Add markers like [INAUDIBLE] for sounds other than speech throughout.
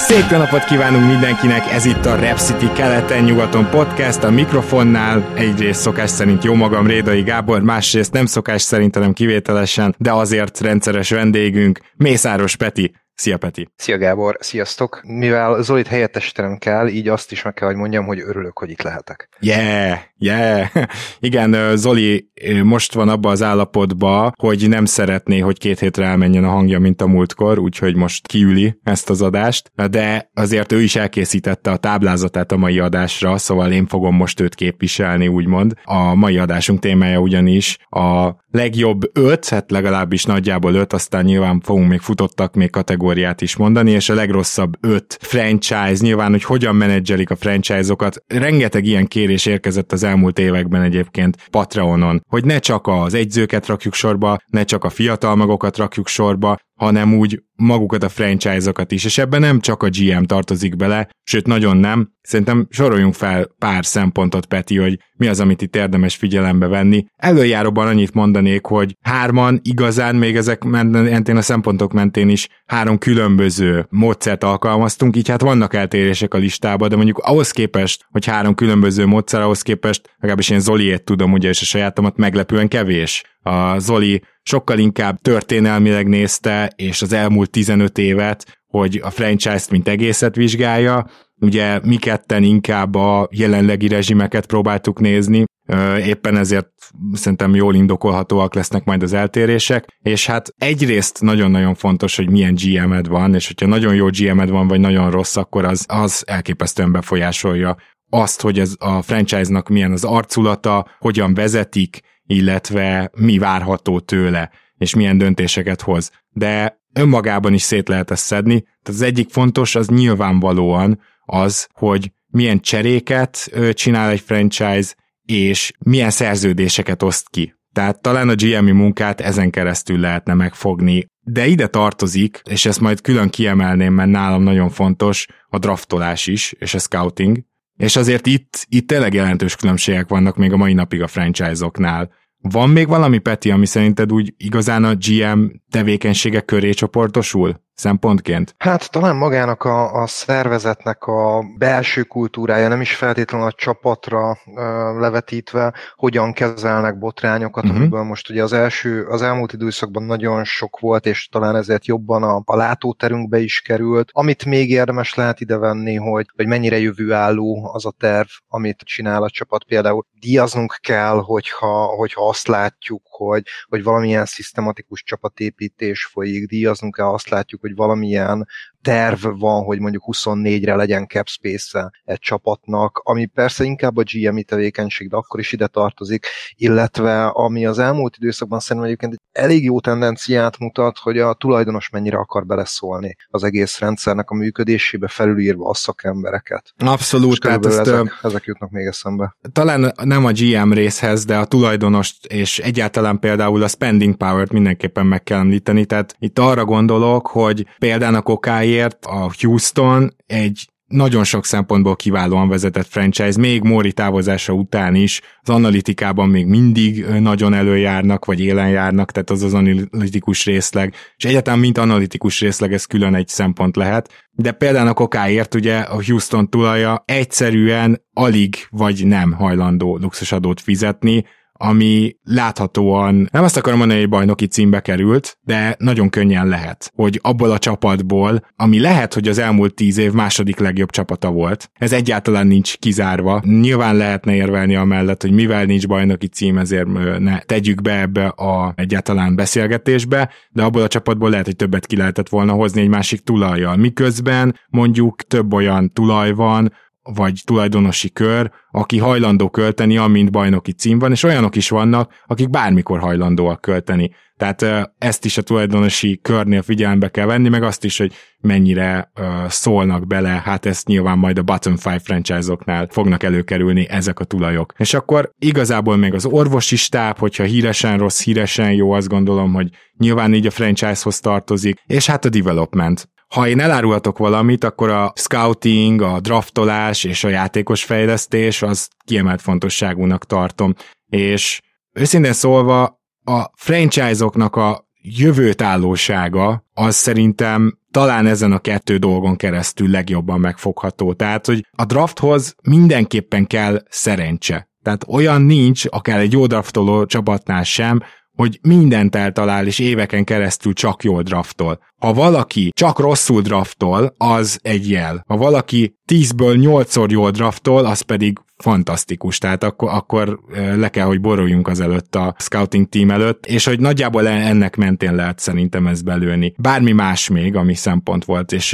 Szép napot kívánunk mindenkinek, ez itt a Rep City keleten-nyugaton podcast, a mikrofonnál egyrészt szokás szerint jó magam Rédai Gábor, másrészt nem szokás szerint, hanem kivételesen, de azért rendszeres vendégünk, Mészáros Peti. Szia Peti! Szia Gábor, sziasztok! Mivel Zolit helyettesítenem kell, így azt is meg kell, hogy mondjam, hogy örülök, hogy itt lehetek. Yeah, yeah! [LAUGHS] Igen, Zoli most van abba az állapotba, hogy nem szeretné, hogy két hétre elmenjen a hangja, mint a múltkor, úgyhogy most kiüli ezt az adást, de azért ő is elkészítette a táblázatát a mai adásra, szóval én fogom most őt képviselni, úgymond. A mai adásunk témája ugyanis a legjobb öt, hát legalábbis nagyjából öt, aztán nyilván fogunk még futottak még kategóriát is mondani, és a legrosszabb öt franchise, nyilván, hogy hogyan menedzselik a franchise-okat. Rengeteg ilyen kérés érkezett az elmúlt években egyébként Patreonon, hogy ne csak az egyzőket rakjuk sorba, ne csak a fiatal magokat rakjuk sorba, hanem úgy magukat a franchise-okat is, és ebben nem csak a GM tartozik bele, sőt nagyon nem. Szerintem soroljunk fel pár szempontot, Peti, hogy mi az, amit itt érdemes figyelembe venni. Előjáróban annyit mondanék, hogy hárman igazán még ezek mentén a szempontok mentén is három különböző módszert alkalmaztunk, így hát vannak eltérések a listában, de mondjuk ahhoz képest, hogy három különböző módszer, ahhoz képest, legalábbis én Zoliét tudom, ugye, és a sajátomat meglepően kevés. A Zoli sokkal inkább történelmileg nézte, és az elmúlt 15 évet, hogy a franchise-t mint egészet vizsgálja, ugye mi ketten inkább a jelenlegi rezsimeket próbáltuk nézni, éppen ezért szerintem jól indokolhatóak lesznek majd az eltérések, és hát egyrészt nagyon-nagyon fontos, hogy milyen GM-ed van, és hogyha nagyon jó GM-ed van, vagy nagyon rossz, akkor az, az elképesztően befolyásolja azt, hogy ez a franchise-nak milyen az arculata, hogyan vezetik, illetve mi várható tőle, és milyen döntéseket hoz. De önmagában is szét lehet ezt szedni. Tehát az egyik fontos, az nyilvánvalóan az, hogy milyen cseréket csinál egy franchise, és milyen szerződéseket oszt ki. Tehát talán a GM-i munkát ezen keresztül lehetne megfogni. De ide tartozik, és ezt majd külön kiemelném, mert nálam nagyon fontos, a draftolás is, és a scouting. És azért itt, itt tényleg jelentős különbségek vannak még a mai napig a franchise-oknál. Van még valami, Peti, ami szerinted úgy igazán a GM tevékenysége köré csoportosul? Szempontként? Hát talán magának a, a szervezetnek a belső kultúrája nem is feltétlenül a csapatra ö, levetítve, hogyan kezelnek botrányokat, uh-huh. amiből most ugye az első, az elmúlt időszakban nagyon sok volt, és talán ezért jobban a, a látóterünkbe is került. Amit még érdemes lehet idevenni, hogy, hogy mennyire jövőálló az a terv, amit csinál a csapat. Például díjaznunk kell, hogyha, hogyha azt látjuk, hogy, hogy valamilyen szisztematikus csapatépítés folyik, díjaznunk kell, azt látjuk, hogy hogy valamilyen terv van, hogy mondjuk 24-re legyen cap space egy csapatnak, ami persze inkább a GM-i tevékenység, de akkor is ide tartozik, illetve ami az elmúlt időszakban szerintem egyébként egy elég jó tendenciát mutat, hogy a tulajdonos mennyire akar beleszólni az egész rendszernek a működésébe, felülírva a szakembereket. Abszolút, tehát ezt, ezek, ezek jutnak még eszembe. Talán nem a GM részhez, de a tulajdonost és egyáltalán például a spending power-t mindenképpen meg kell említeni, tehát itt arra gondolok, hogy például a kokáért valamiért a Houston egy nagyon sok szempontból kiválóan vezetett franchise, még Móri távozása után is. Az analitikában még mindig nagyon előjárnak, vagy élen járnak, tehát az az analitikus részleg, és egyáltalán mint analitikus részleg ez külön egy szempont lehet, de például a kokáért ugye a Houston tulaja egyszerűen alig vagy nem hajlandó luxusadót fizetni, ami láthatóan, nem azt akarom mondani, hogy bajnoki címbe került, de nagyon könnyen lehet, hogy abból a csapatból, ami lehet, hogy az elmúlt tíz év második legjobb csapata volt, ez egyáltalán nincs kizárva. Nyilván lehetne érvelni amellett, hogy mivel nincs bajnoki cím, ezért ne tegyük be ebbe a egyáltalán beszélgetésbe, de abból a csapatból lehet, hogy többet ki lehetett volna hozni egy másik tulajjal. Miközben mondjuk több olyan tulaj van, vagy tulajdonosi kör, aki hajlandó költeni, amint bajnoki cím van, és olyanok is vannak, akik bármikor hajlandóak költeni. Tehát ezt is a tulajdonosi körnél figyelembe kell venni, meg azt is, hogy mennyire szólnak bele, hát ezt nyilván majd a bottom five franchise-oknál fognak előkerülni ezek a tulajok. És akkor igazából még az orvosi stáb, hogyha híresen rossz, híresen jó, azt gondolom, hogy nyilván így a franchise-hoz tartozik, és hát a development. Ha én elárulhatok valamit, akkor a scouting, a draftolás és a játékos fejlesztés az kiemelt fontosságúnak tartom. És őszintén szólva a franchise-oknak a jövőtállósága az szerintem talán ezen a kettő dolgon keresztül legjobban megfogható. Tehát, hogy a drafthoz mindenképpen kell szerencse. Tehát olyan nincs, akár egy jó draftoló csapatnál sem, hogy mindent eltalál, és éveken keresztül csak jól draftol. Ha valaki csak rosszul draftol, az egy jel. Ha valaki 10-ből 8-szor jól draftol, az pedig fantasztikus, tehát akkor, akkor le kell, hogy boruljunk az előtt a scouting team előtt, és hogy nagyjából ennek mentén lehet szerintem ez belőni. Bármi más még, ami szempont volt, és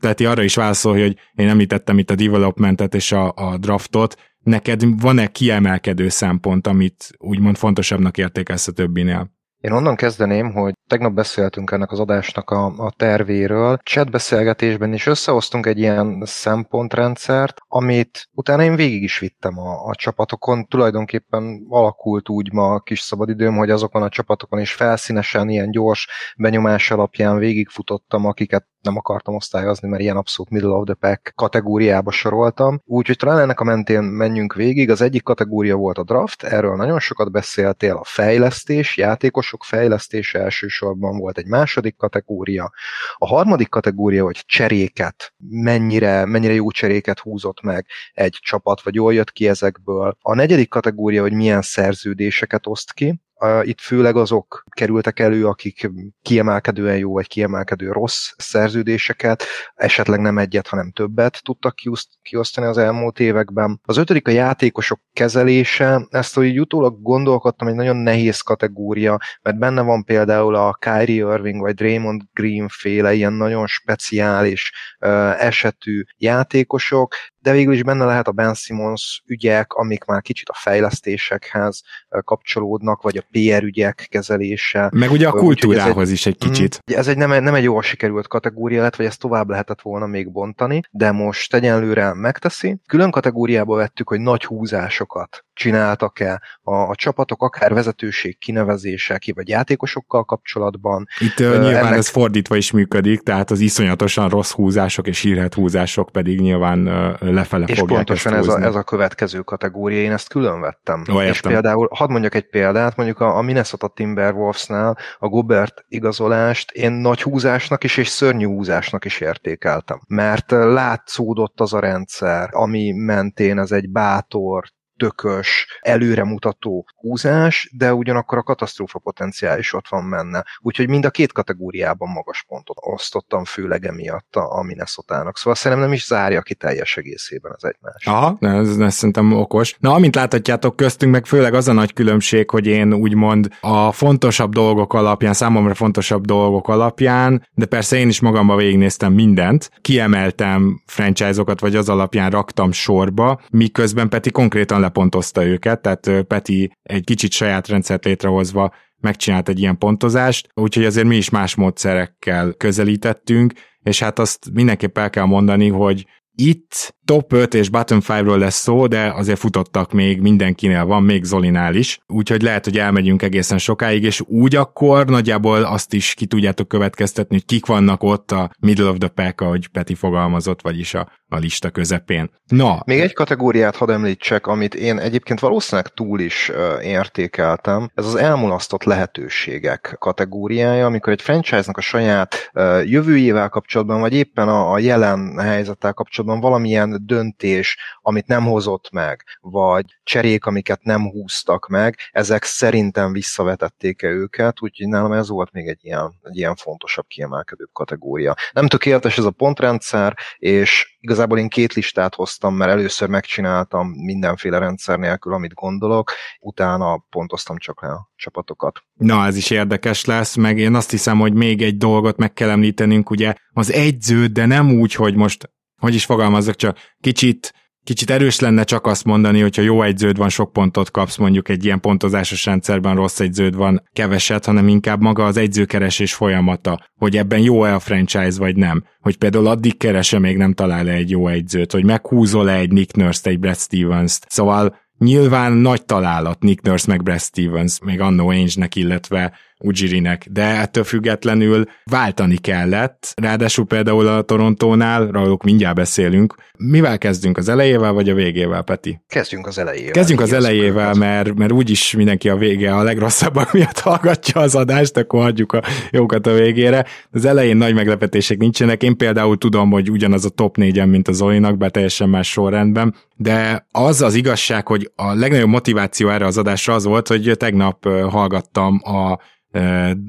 tehát arra is válaszol, hogy én említettem itt a developmentet és a, a draftot, neked van-e kiemelkedő szempont, amit úgymond fontosabbnak értékelsz a többinél? Én onnan kezdeném, hogy tegnap beszéltünk ennek az adásnak a, a tervéről. Chat beszélgetésben is összehoztunk egy ilyen szempontrendszert, amit utána én végig is vittem a, a csapatokon. Tulajdonképpen alakult úgy ma a kis szabadidőm, hogy azokon a csapatokon is felszínesen, ilyen gyors benyomás alapján végigfutottam, akiket nem akartam osztályozni, mert ilyen abszolút middle of the pack kategóriába soroltam. Úgyhogy talán ennek a mentén menjünk végig. Az egyik kategória volt a draft, erről nagyon sokat beszéltél, a fejlesztés, játékosok fejlesztése elsősorban volt egy második kategória. A harmadik kategória, hogy cseréket, mennyire, mennyire jó cseréket húzott meg egy csapat, vagy jól jött ki ezekből. A negyedik kategória, hogy milyen szerződéseket oszt ki, itt főleg azok kerültek elő, akik kiemelkedően jó vagy kiemelkedő rossz szerződéseket, esetleg nem egyet, hanem többet tudtak kiosztani az elmúlt években. Az ötödik a játékosok kezelése, ezt hogy utólag gondolkodtam, egy nagyon nehéz kategória, mert benne van például a Kyrie Irving vagy Draymond Green féle ilyen nagyon speciális uh, esetű játékosok, de végül is benne lehet a Ben Simmons ügyek, amik már kicsit a fejlesztésekhez kapcsolódnak, vagy a PR ügyek kezelése. Meg ugye a kultúrához egy, is egy kicsit. Mhm. Ez egy nem, nem egy jól sikerült kategória lett, vagy ezt tovább lehetett volna még bontani, de most egyenlőre megteszi. Külön kategóriába vettük, hogy nagy húzásokat csináltak-e a, a csapatok, akár vezetőség kinevezése, ki vagy játékosokkal kapcsolatban. Itt uh, nyilván ennek... ez fordítva is működik, tehát az iszonyatosan rossz húzások és hírhet húzások pedig nyilván uh, lefele és fogják pontosan ez a, ez a következő kategória, én ezt külön vettem. Ó, és például, hadd mondjak egy példát, mondjuk a, a Minnesota Timberwolvesnál a Gobert igazolást én nagy húzásnak is és szörnyű húzásnak is értékeltem. Mert látszódott az a rendszer, ami mentén ez egy bátor, tökös, előremutató húzás, de ugyanakkor a katasztrófa potenciál is ott van menne. Úgyhogy mind a két kategóriában magas pontot osztottam, főleg emiatt a, a Minnesota-nak. Szóval szerintem nem is zárja ki teljes egészében az egymást. Aha, ez, ez szerintem okos. Na, amint láthatjátok, köztünk meg főleg az a nagy különbség, hogy én úgymond a fontosabb dolgok alapján, számomra fontosabb dolgok alapján, de persze én is magamba végignéztem mindent, kiemeltem franchise-okat, vagy az alapján raktam sorba, miközben Peti konkrétan le lepontozta őket, tehát Peti egy kicsit saját rendszert létrehozva megcsinált egy ilyen pontozást, úgyhogy azért mi is más módszerekkel közelítettünk, és hát azt mindenképp el kell mondani, hogy itt top 5 és bottom 5-ről lesz szó, de azért futottak még mindenkinél van, még Zolinál is, úgyhogy lehet, hogy elmegyünk egészen sokáig, és úgy akkor nagyjából azt is ki tudjátok következtetni, hogy kik vannak ott a middle of the pack, ahogy Peti fogalmazott, vagyis a, a lista közepén. Na. Még egy kategóriát hadd említsek, amit én egyébként valószínűleg túl is uh, értékeltem. Ez az elmulasztott lehetőségek kategóriája, amikor egy franchise-nak a saját uh, jövőjével kapcsolatban, vagy éppen a, a jelen helyzettel kapcsolatban valamilyen döntés, amit nem hozott meg, vagy cserék, amiket nem húztak meg, ezek szerintem visszavetették-e őket, úgyhogy nálam ez volt még egy ilyen, egy ilyen fontosabb kiemelkedő kategória. Nem tökéletes ez a pontrendszer, és igazából én két listát hoztam, mert először megcsináltam mindenféle rendszer nélkül, amit gondolok, utána pontoztam csak le a csapatokat. Na, ez is érdekes lesz, meg én azt hiszem, hogy még egy dolgot meg kell említenünk, ugye az egyző, de nem úgy, hogy most hogy is fogalmazzak, csak kicsit kicsit erős lenne csak azt mondani, hogyha jó egyződ van, sok pontot kapsz, mondjuk egy ilyen pontozásos rendszerben rossz egyződ van, keveset, hanem inkább maga az egyzőkeresés folyamata, hogy ebben jó-e a franchise vagy nem. Hogy például addig kerese még nem talál egy jó egyzőt, hogy meghúzol-e egy Nick Nurse-t, egy Brad Stevens-t. Szóval nyilván nagy találat Nick Nurse meg Brad Stevens, még annó Ainge-nek, illetve Ujirinek, de ettől függetlenül váltani kellett, ráadásul például a Torontónál, róluk mindjárt beszélünk. Mivel kezdünk, az elejével vagy a végével, Peti? Kezdjünk az elejével. Kezdjünk az elejével, mert, mert úgyis mindenki a vége a legrosszabbak [LAUGHS] miatt hallgatja az adást, akkor adjuk a jókat a végére. Az elején nagy meglepetések nincsenek, én például tudom, hogy ugyanaz a top négyen, mint az Zolinak, be teljesen más sorrendben, de az az igazság, hogy a legnagyobb motiváció erre az adásra az volt, hogy tegnap hallgattam a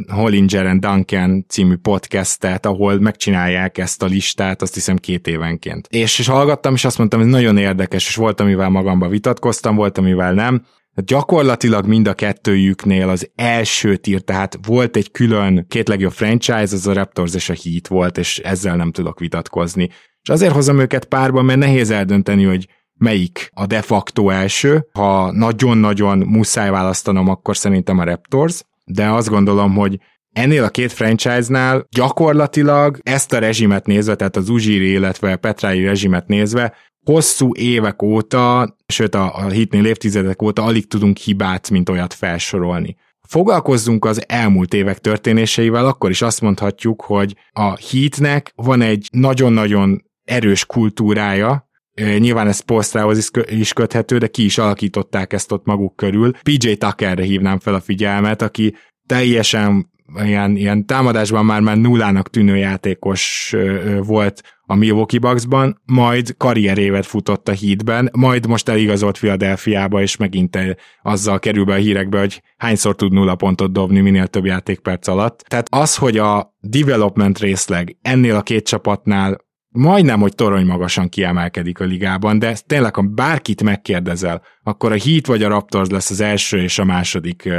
Hollinger and Duncan című podcastet, ahol megcsinálják ezt a listát, azt hiszem két évenként. És, és hallgattam, és azt mondtam, hogy nagyon érdekes, és volt, amivel magamba vitatkoztam, volt, amivel nem. Gyakorlatilag mind a kettőjüknél az első tír, tehát volt egy külön két legjobb franchise, az a Raptors és a Heat volt, és ezzel nem tudok vitatkozni. És azért hozom őket párban, mert nehéz eldönteni, hogy melyik a de facto első. Ha nagyon-nagyon muszáj választanom, akkor szerintem a Raptors de azt gondolom, hogy ennél a két franchise-nál gyakorlatilag ezt a rezsimet nézve, tehát az Uzsiri, illetve a Petrái rezsimet nézve, hosszú évek óta, sőt a, a hitnél évtizedek óta alig tudunk hibát, mint olyat felsorolni. Fogalkozzunk az elmúlt évek történéseivel, akkor is azt mondhatjuk, hogy a hitnek van egy nagyon-nagyon erős kultúrája, Nyilván ez Polstrához is köthető, de ki is alakították ezt ott maguk körül. PJ Tuckerre hívnám fel a figyelmet, aki teljesen ilyen, ilyen támadásban már már nullának tűnő játékos volt a Milwaukee Bucksban, majd karrierévet futott a hídben, majd most eligazolt Philadelphiába, és megint azzal kerül be a hírekbe, hogy hányszor tud nulla pontot dobni minél több játékperc alatt. Tehát az, hogy a development részleg ennél a két csapatnál majdnem, hogy torony magasan kiemelkedik a ligában, de tényleg, ha bárkit megkérdezel, akkor a Heat vagy a Raptors lesz az első és a második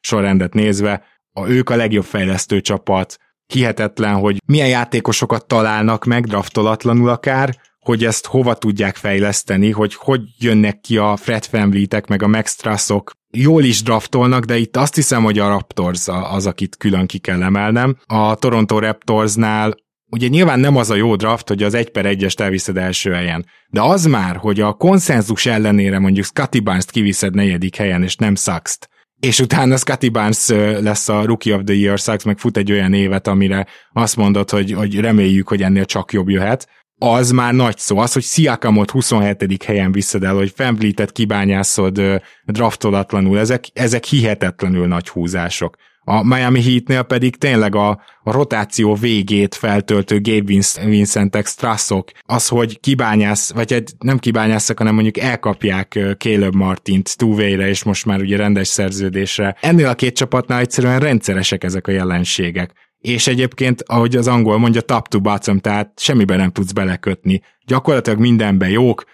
sorrendet nézve, a, ők a legjobb fejlesztő csapat, hihetetlen, hogy milyen játékosokat találnak meg, draftolatlanul akár, hogy ezt hova tudják fejleszteni, hogy hogy jönnek ki a Fred Fanvlitek, meg a Max Trussok. Jól is draftolnak, de itt azt hiszem, hogy a Raptors az, akit külön ki kell emelnem. A Toronto Raptorsnál ugye nyilván nem az a jó draft, hogy az 1 per 1-est elviszed első helyen, de az már, hogy a konszenzus ellenére mondjuk Scotty Barnes-t kiviszed negyedik helyen, és nem sucks és utána Scotty Barnes lesz a Rookie of the Year, Sachs meg fut egy olyan évet, amire azt mondod, hogy, hogy reméljük, hogy ennél csak jobb jöhet, az már nagy szó. Az, hogy Siakamot 27. helyen viszed el, hogy Fembleet-et kibányászod draftolatlanul, ezek, ezek hihetetlenül nagy húzások. A Miami Heatnél pedig tényleg a, a rotáció végét feltöltő Gabe Vincentek, Strassok, az, hogy kibányász, vagy egy, nem kibányászak, hanem mondjuk elkapják Caleb Martint two és most már ugye rendes szerződésre. Ennél a két csapatnál egyszerűen rendszeresek ezek a jelenségek és egyébként, ahogy az angol mondja, top to bottom, tehát semmiben nem tudsz belekötni. Gyakorlatilag mindenben jók,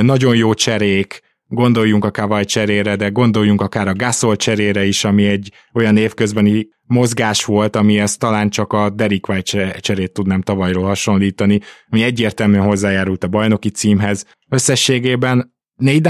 nagyon jó cserék, gondoljunk a Kawai cserére, de gondoljunk akár a Gasol cserére is, ami egy olyan évközbeni mozgás volt, amihez talán csak a Derek White cserét tudnám tavalyról hasonlítani, ami egyértelműen hozzájárult a bajnoki címhez. Összességében Négy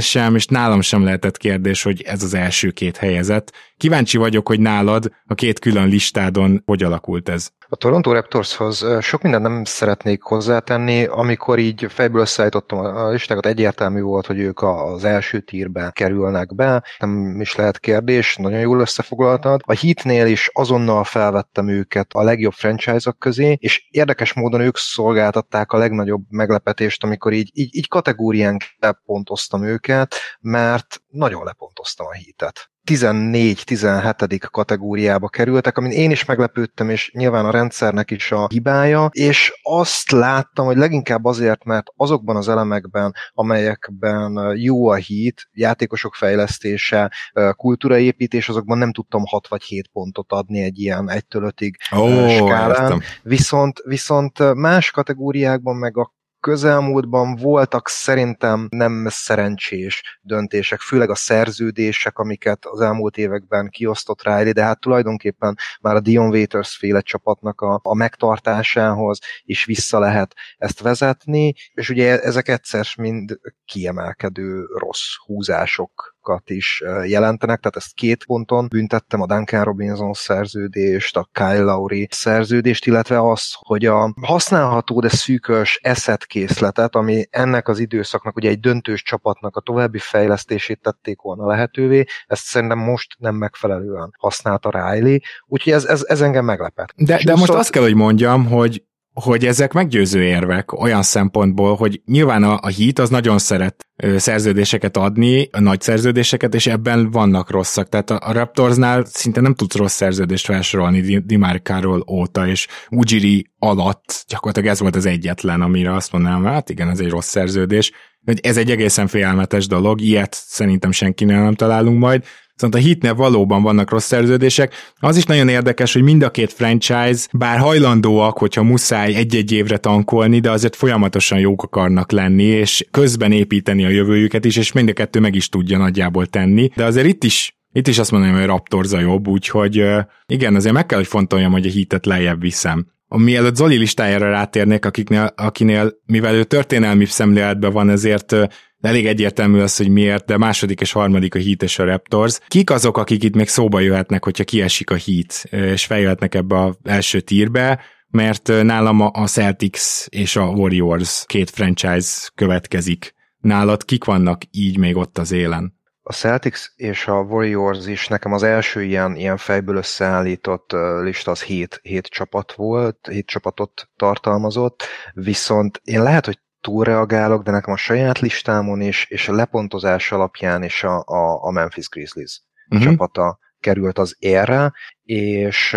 sem, és nálam sem lehetett kérdés, hogy ez az első két helyezett. Kíváncsi vagyok, hogy nálad a két külön listádon hogy alakult ez. A Toronto Raptorshoz sok mindent nem szeretnék hozzátenni, amikor így fejből összeállítottam a listákat, egyértelmű volt, hogy ők az első tírbe kerülnek be, nem is lehet kérdés, nagyon jól összefoglaltad. A Heatnél is azonnal felvettem őket a legjobb franchise-ok közé, és érdekes módon ők szolgáltatták a legnagyobb meglepetést, amikor így, így, így kategóriánk lepontoztam őket, mert nagyon lepontoztam a Heatet. 14-17. kategóriába kerültek, amin én is meglepődtem, és nyilván a rendszernek is a hibája, és azt láttam, hogy leginkább azért, mert azokban az elemekben, amelyekben jó a hit, játékosok fejlesztése, kultúraépítés, azokban nem tudtam 6 vagy 7 pontot adni egy ilyen 1-től 5-ig oh, skálán. Viszont, viszont más kategóriákban meg a közelmúltban voltak szerintem nem szerencsés döntések, főleg a szerződések, amiket az elmúlt években kiosztott Riley, de hát tulajdonképpen már a Dion Waiters féle csapatnak a, a megtartásához is vissza lehet ezt vezetni, és ugye ezek egyszer mind kiemelkedő rossz húzások is jelentenek, tehát ezt két ponton büntettem a Duncan Robinson szerződést, a Kyle Lowry szerződést, illetve az, hogy a használható, de szűkös asset készletet, ami ennek az időszaknak ugye egy döntős csapatnak a további fejlesztését tették volna lehetővé, ezt szerintem most nem megfelelően használta Riley, úgyhogy ez, ez, ez engem meglepett. De, de most azt kell, hogy mondjam, hogy hogy ezek meggyőző érvek olyan szempontból, hogy nyilván a, a Heat az nagyon szeret szerződéseket adni, a nagy szerződéseket, és ebben vannak rosszak. Tehát a, a Raptorsnál szinte nem tudsz rossz szerződést felsorolni Dimar Carroll óta, és Ujiri alatt gyakorlatilag ez volt az egyetlen, amire azt mondanám, hát igen, ez egy rossz szerződés. Ez egy egészen félelmetes dolog, ilyet szerintem senkinél nem találunk majd, Viszont a hitnél valóban vannak rossz szerződések. Az is nagyon érdekes, hogy mind a két franchise, bár hajlandóak, hogyha muszáj egy-egy évre tankolni, de azért folyamatosan jók akarnak lenni, és közben építeni a jövőjüket is, és mind a kettő meg is tudja nagyjából tenni. De azért itt is itt is azt mondom, hogy Raptors a jobb, úgyhogy igen, azért meg kell, hogy fontoljam, hogy a hitet lejjebb viszem. Mielőtt Zoli listájára rátérnék, akiknél, akinél, mivel ő történelmi szemléletben van, ezért elég egyértelmű az, hogy miért, de második és harmadik a Heat és a Raptors. Kik azok, akik itt még szóba jöhetnek, hogyha kiesik a Heat, és feljöhetnek ebbe az első tírbe, mert nálam a Celtics és a Warriors két franchise következik. Nálad kik vannak így még ott az élen? a Celtics és a Warriors is nekem az első ilyen, ilyen fejből összeállított lista az hét, hét csapat volt, hét csapatot tartalmazott, viszont én lehet, hogy túlreagálok, de nekem a saját listámon is, és a lepontozás alapján is a, a, a Memphis Grizzlies uh-huh. csapata került az érre, és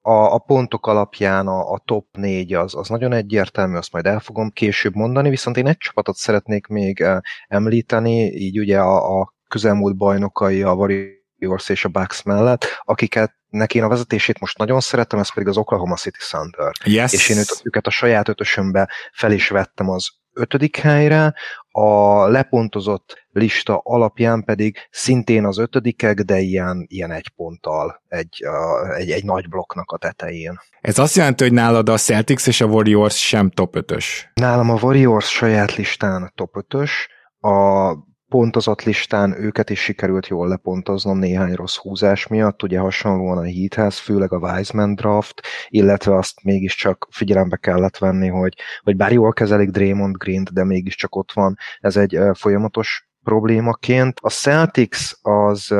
a, a pontok alapján a, a top 4 az, az nagyon egyértelmű, azt majd el fogom később mondani, viszont én egy csapatot szeretnék még említeni, így ugye a, a közelmúlt bajnokai a Warriors és a Bucks mellett, akiket neki én a vezetését most nagyon szeretem, ez pedig az Oklahoma City Thunder. Yes. És én őt, őket a saját ötösömbe fel is vettem az ötödik helyre, a lepontozott lista alapján pedig szintén az ötödikek, de ilyen, ilyen egy ponttal, egy, a, egy, egy nagy blokknak a tetején. Ez azt jelenti, hogy nálad a Celtics és a Warriors sem top 5-ös? Nálam a Warriors saját listán top 5-ös, a pontozott listán őket is sikerült jól lepontoznom néhány rossz húzás miatt, ugye hasonlóan a Heathez, főleg a Wiseman draft, illetve azt mégiscsak figyelembe kellett venni, hogy, hogy bár jól kezelik Draymond green de mégiscsak ott van ez egy folyamatos problémaként. A Celtics az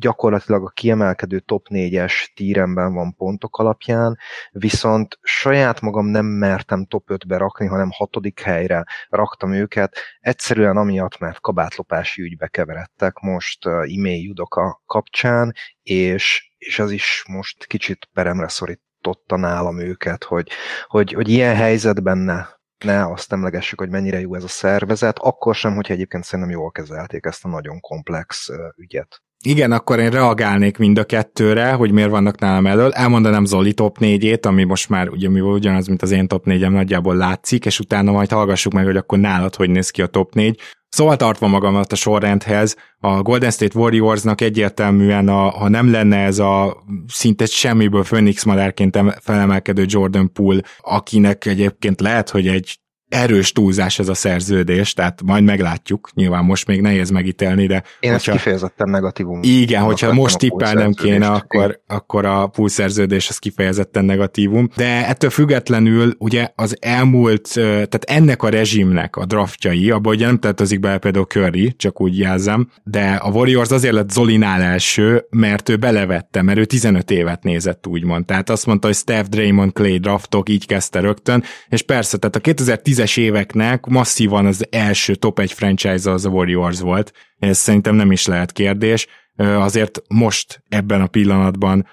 gyakorlatilag a kiemelkedő top 4-es tíremben van pontok alapján, viszont saját magam nem mertem top 5-be rakni, hanem hatodik helyre raktam őket, egyszerűen amiatt, mert kabátlopási ügybe keveredtek most uh, e-mail judoka kapcsán, és, és az is most kicsit peremre szorította nálam őket, hogy, hogy, hogy ilyen helyzetben ne, ne azt emlegessük, hogy mennyire jó ez a szervezet, akkor sem, hogyha egyébként szerintem jól kezelték ezt a nagyon komplex ügyet. Igen, akkor én reagálnék mind a kettőre, hogy miért vannak nálam elől. Elmondanám Zoli top 4-ét, ami most már ugye mi ugyanaz, mint az én top 4-em nagyjából látszik, és utána majd hallgassuk meg, hogy akkor nálad hogy néz ki a top 4. Szóval tartva magamat a sorrendhez, a Golden State Warriorsnak egyértelműen, a, ha nem lenne ez a szinte semmiből Phoenix madárként felemelkedő Jordan Poole, akinek egyébként lehet, hogy egy erős túlzás ez a szerződés, tehát majd meglátjuk, nyilván most még nehéz megítélni, de... Én hogyha, ezt kifejezetten negatívum. Igen, hogyha most tippelnem kéne, akkor, akkor a pulszerződés az kifejezetten negatívum, de ettől függetlenül ugye az elmúlt, tehát ennek a rezsimnek a draftjai, abban ugye nem tartozik be például Curry, csak úgy jelzem, de a Warriors azért lett Zolinál első, mert ő belevette, mert ő 15 évet nézett úgymond, tehát azt mondta, hogy Steph Draymond Clay draftok, így kezdte rögtön, és persze, tehát a 2010 tízes éveknek masszívan az első top egy franchise az a Warriors volt. Ez szerintem nem is lehet kérdés. Azért most ebben a pillanatban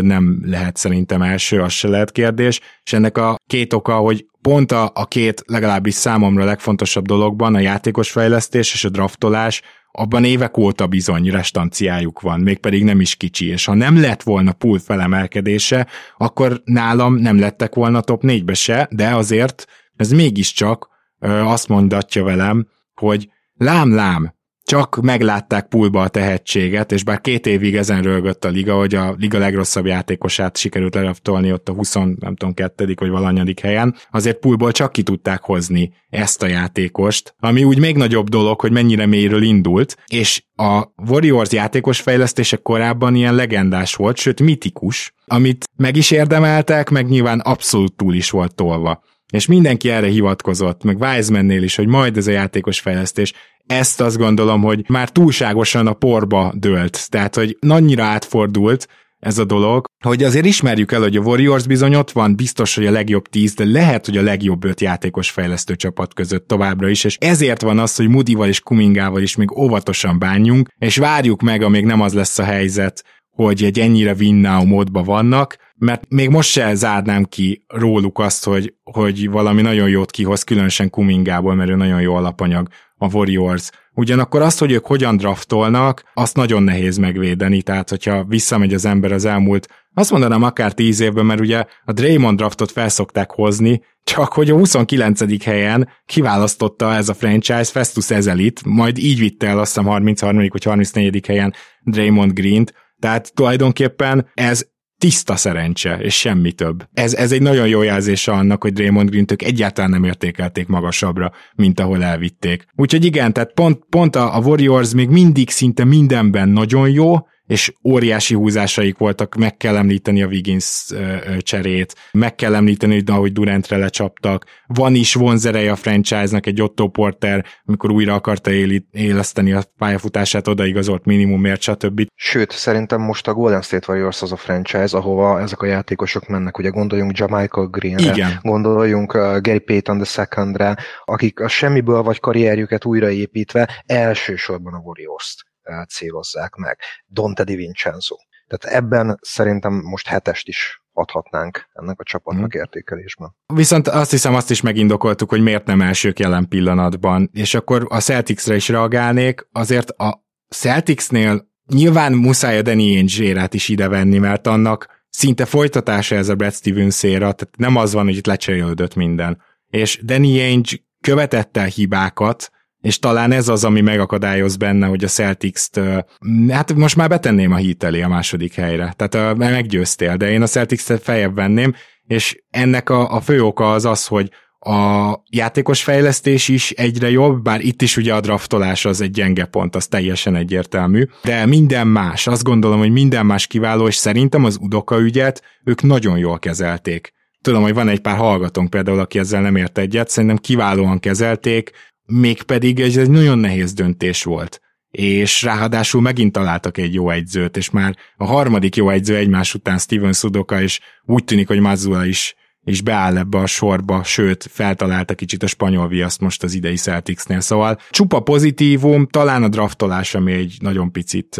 nem lehet szerintem első, az se lehet kérdés, és ennek a két oka, hogy pont a, a két legalábbis számomra legfontosabb dologban, a játékos fejlesztés és a draftolás, abban évek óta bizony restanciájuk van, mégpedig nem is kicsi, és ha nem lett volna pool felemelkedése, akkor nálam nem lettek volna top 4-be se, de azért ez mégiscsak azt mondatja velem, hogy lám, lám, csak meglátták pulba a tehetséget, és bár két évig ezen rögött a liga, hogy a liga legrosszabb játékosát sikerült leraftolni ott a 20, nem tudom, kettedik vagy valanyadik helyen, azért pulból csak ki tudták hozni ezt a játékost, ami úgy még nagyobb dolog, hogy mennyire mélyről indult, és a Warriors játékos fejlesztése korábban ilyen legendás volt, sőt mitikus, amit meg is érdemeltek, meg nyilván abszolút túl is volt tolva. És mindenki erre hivatkozott, meg Wisemannél is, hogy majd ez a játékos fejlesztés ezt azt gondolom, hogy már túlságosan a porba dőlt. Tehát, hogy nagynyira átfordult ez a dolog, hogy azért ismerjük el, hogy a Warriors bizony ott van, biztos, hogy a legjobb tíz, de lehet, hogy a legjobb öt játékos fejlesztő csapat között továbbra is, és ezért van az, hogy Mudival és Kumingával is még óvatosan bánjunk, és várjuk meg, amíg nem az lesz a helyzet, hogy egy ennyire win módban vannak, mert még most se zárnám ki róluk azt, hogy, hogy valami nagyon jót kihoz, különösen Kumingából, mert ő nagyon jó alapanyag a Warriors. Ugyanakkor azt, hogy ők hogyan draftolnak, azt nagyon nehéz megvédeni, tehát hogyha visszamegy az ember az elmúlt, azt mondanám akár 10 évben, mert ugye a Draymond draftot felszokták hozni, csak hogy a 29. helyen kiválasztotta ez a franchise Festus Ezelit, majd így vitte el azt hiszem 33. vagy 34. helyen Draymond Green-t, tehát tulajdonképpen ez tiszta szerencse, és semmi több. Ez, ez egy nagyon jó jelzése annak, hogy Draymond green egyáltalán nem értékelték magasabbra, mint ahol elvitték. Úgyhogy igen, tehát pont, pont a, a Warriors még mindig szinte mindenben nagyon jó, és óriási húzásaik voltak, meg kell említeni a Wiggins cserét, meg kell említeni, hogy ahogy Durantre lecsaptak, van is vonzereje a franchise-nak, egy Otto Porter, amikor újra akarta éli, éleszteni a pályafutását, odaigazolt minimumért, stb. Sőt, szerintem most a Golden State Warriors az a franchise, ahova ezek a játékosok mennek, ugye gondoljunk Jamaica Greenre, Igen. gondoljunk Gary Payton the secondre, akik a semmiből vagy karrierjüket újraépítve elsősorban a Warriors-t célozzák meg. Dante Di Vincenzo. Tehát ebben szerintem most hetest is adhatnánk ennek a csapatnak hmm. értékelésben. Viszont azt hiszem azt is megindokoltuk, hogy miért nem elsők jelen pillanatban, és akkor a Celticsre is reagálnék, azért a Celticsnél nyilván muszáj a Danny Ainge is ide venni, mert annak szinte folytatása ez a Brad Stevens tehát nem az van, hogy itt lecserélődött minden. És Danny Ainge követett el hibákat, és talán ez az, ami megakadályoz benne, hogy a Celtics-t, hát most már betenném a hit elé a második helyre, tehát meggyőztél, de én a Celtics-t feljebb venném, és ennek a, a fő oka az az, hogy a játékos fejlesztés is egyre jobb, bár itt is ugye a draftolás az egy gyenge pont, az teljesen egyértelmű, de minden más, azt gondolom, hogy minden más kiváló, és szerintem az Udoka ügyet ők nagyon jól kezelték. Tudom, hogy van egy pár hallgatónk például, aki ezzel nem ért egyet, szerintem kiválóan kezelték, mégpedig ez egy nagyon nehéz döntés volt. És ráadásul megint találtak egy jó egyzőt, és már a harmadik jó egyző egymás után Steven Sudoka, és úgy tűnik, hogy Mazula is, is beáll ebbe a sorba, sőt, feltalálta kicsit a spanyol viaszt most az idei Celticsnél, szóval csupa pozitívum, talán a draftolás, ami egy nagyon picit